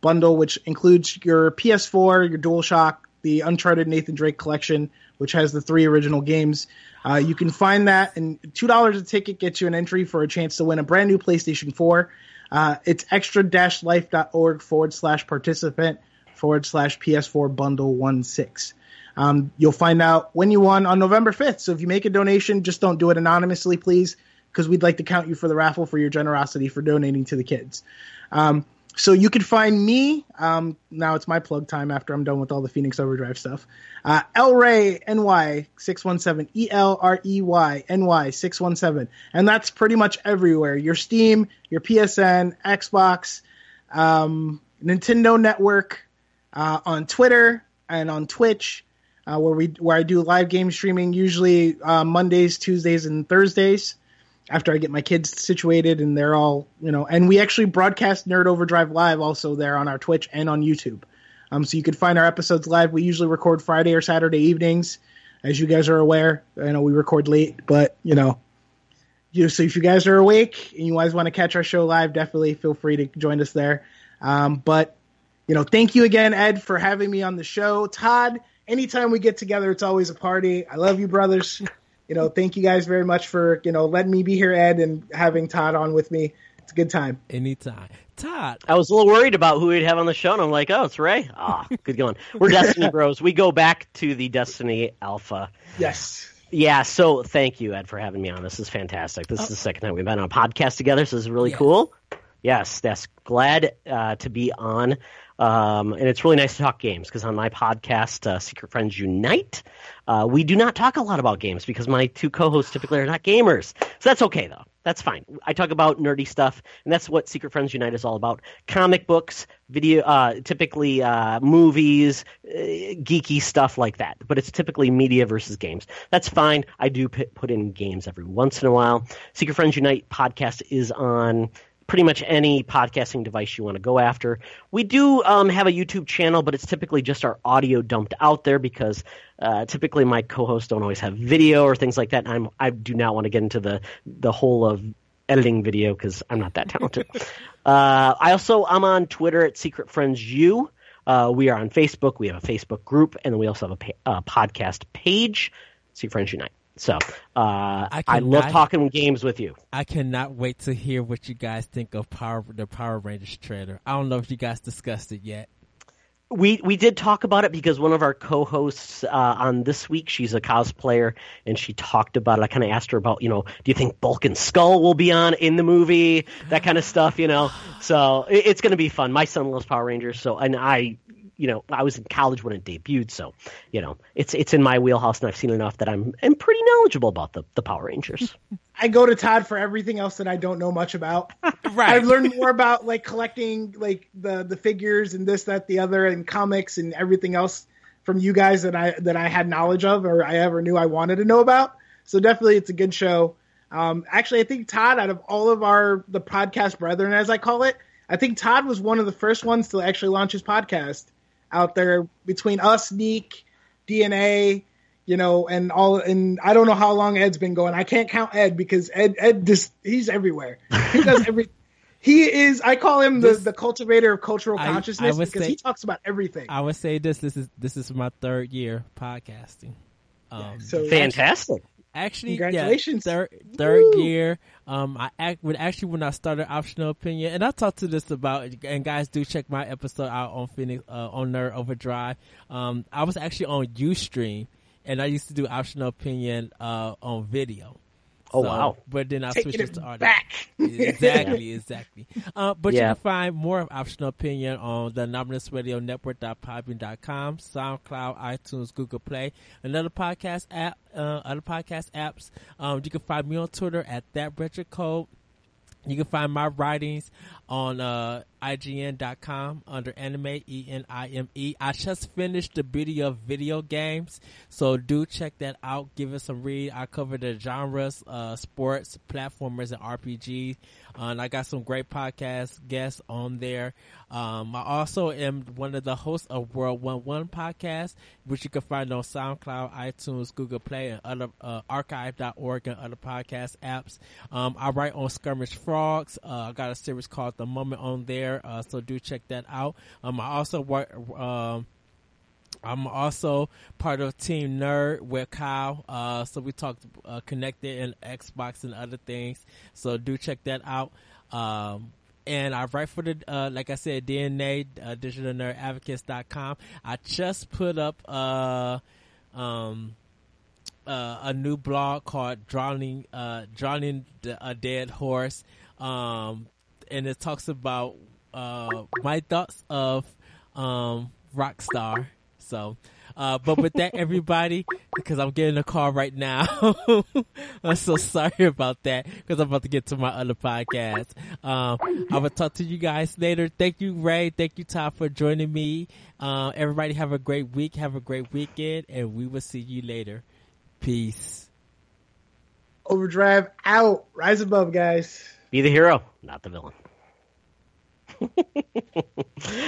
bundle, which includes your PS4, your DualShock the Uncharted Nathan Drake collection, which has the three original games. Uh, you can find that, and two dollars a ticket gets you an entry for a chance to win a brand new PlayStation 4. Uh, it's extra-life.org forward slash participant forward slash PS4 bundle one six. Um, you'll find out when you won on November 5th. So if you make a donation, just don't do it anonymously, please, because we'd like to count you for the raffle for your generosity for donating to the kids. Um, so you can find me. Um, now it's my plug time after I'm done with all the Phoenix Overdrive stuff. Uh, El Rey NY six one seven E L R E Y N Y six one seven, and that's pretty much everywhere. Your Steam, your PSN, Xbox, um, Nintendo Network, uh, on Twitter and on Twitch, uh, where we where I do live game streaming usually uh, Mondays, Tuesdays, and Thursdays after I get my kids situated and they're all, you know, and we actually broadcast Nerd Overdrive live also there on our Twitch and on YouTube. Um, so you can find our episodes live. We usually record Friday or Saturday evenings, as you guys are aware. I know we record late, but you know, you so if you guys are awake and you guys want to catch our show live, definitely feel free to join us there. Um, but you know, thank you again, Ed, for having me on the show. Todd, anytime we get together, it's always a party. I love you, brothers you know, thank you guys very much for, you know, letting me be here, Ed, and having Todd on with me. It's a good time. Anytime. Todd. I was a little worried about who we'd have on the show, and I'm like, oh, it's Ray. Ah, oh, good going. We're Destiny Bros. We go back to the Destiny Alpha. Yes. Yeah, so thank you, Ed, for having me on. This is fantastic. This oh. is the second time we've been on a podcast together, so this is really yes. cool. Yes, that's glad uh, to be on. Um, and it's really nice to talk games because on my podcast, uh, Secret Friends Unite, uh, we do not talk a lot about games because my two co-hosts typically are not gamers. So that's okay though. That's fine. I talk about nerdy stuff, and that's what Secret Friends Unite is all about: comic books, video, uh, typically uh, movies, uh, geeky stuff like that. But it's typically media versus games. That's fine. I do p- put in games every once in a while. Secret Friends Unite podcast is on pretty much any podcasting device you want to go after. We do um, have a YouTube channel, but it's typically just our audio dumped out there because uh, typically my co-hosts don't always have video or things like that. And I'm, I do not want to get into the the whole of editing video because I'm not that talented. uh, I also I'm on Twitter at Secret Friends U. Uh, we are on Facebook. We have a Facebook group, and then we also have a, pa- a podcast page, Secret Friends Unite. So uh, I, I, love talking games with you. I cannot wait to hear what you guys think of Power the Power Rangers trailer. I don't know if you guys discussed it yet. We we did talk about it because one of our co-hosts uh, on this week, she's a cosplayer, and she talked about it. I kind of asked her about, you know, do you think Bulk and Skull will be on in the movie? That kind of stuff, you know. So it, it's going to be fun. My son loves Power Rangers, so and I you know, I was in college when it debuted, so you know, it's it's in my wheelhouse, and I've seen enough that I'm I'm pretty knowledgeable about the the Power Rangers. I go to Todd for everything else that I don't know much about. right. I've learned more about like collecting like the the figures and this, that, the other, and comics and everything else from you guys that I that I had knowledge of or I ever knew I wanted to know about. So definitely, it's a good show. Um, actually, I think Todd, out of all of our the podcast brethren, as I call it, I think Todd was one of the first ones to actually launch his podcast out there between us, Neek, DNA, you know, and all. And I don't know how long Ed's been going. I can't count Ed because Ed Ed just he's everywhere. He does every. he is. I call him the, the cultivator of cultural consciousness I, I because say, he talks about everything. I would say this. This is this is my third year podcasting. Um, so fantastic. Actually, congratulations. Yeah, third third year. Um, I act when actually when I started optional opinion, and I talked to this about. And guys, do check my episode out on Phoenix uh, on Nerd Overdrive. Um, I was actually on UStream, and I used to do optional opinion uh, on video. Oh so, wow! But then I Taking switched to audio. Back. exactly, exactly. Uh, but yeah. you can find more of Optional Opinion on the Anomalous Radio Network.podbean.com, SoundCloud, iTunes, Google Play, another podcast app, uh, other podcast apps. Um, you can find me on Twitter at that Richard Code. You can find my writings on uh, IGN.com under anime, E-N-I-M-E. I just finished the video of video games, so do check that out. Give it some read. I cover the genres, uh, sports, platformers, and RPGs. Uh, and I got some great podcast guests on there. Um, I also am one of the hosts of World One One podcast, which you can find on SoundCloud, iTunes, Google Play, and other uh, archive.org and other podcast apps. Um, I write on Skirmish Frogs. Uh, I got a series called The Moment on there, uh, so do check that out. Um, I also work. I'm also part of Team Nerd with Kyle. Uh, so we talked uh, connected and Xbox and other things. So do check that out. Um, and I write for the, uh, like I said, DNA, uh, digitalnerdadvocates.com. I just put up, uh, um, uh, a new blog called Drowning, uh, Drowning a Dead Horse. Um, and it talks about, uh, my thoughts of, um, Rockstar. So, uh, but with that, everybody, because I'm getting a call right now. I'm so sorry about that because I'm about to get to my other podcast. Um, I will talk to you guys later. Thank you, Ray. Thank you, Todd, for joining me. Uh, everybody have a great week. Have a great weekend and we will see you later. Peace. Overdrive out. Rise above, guys. Be the hero, not the villain.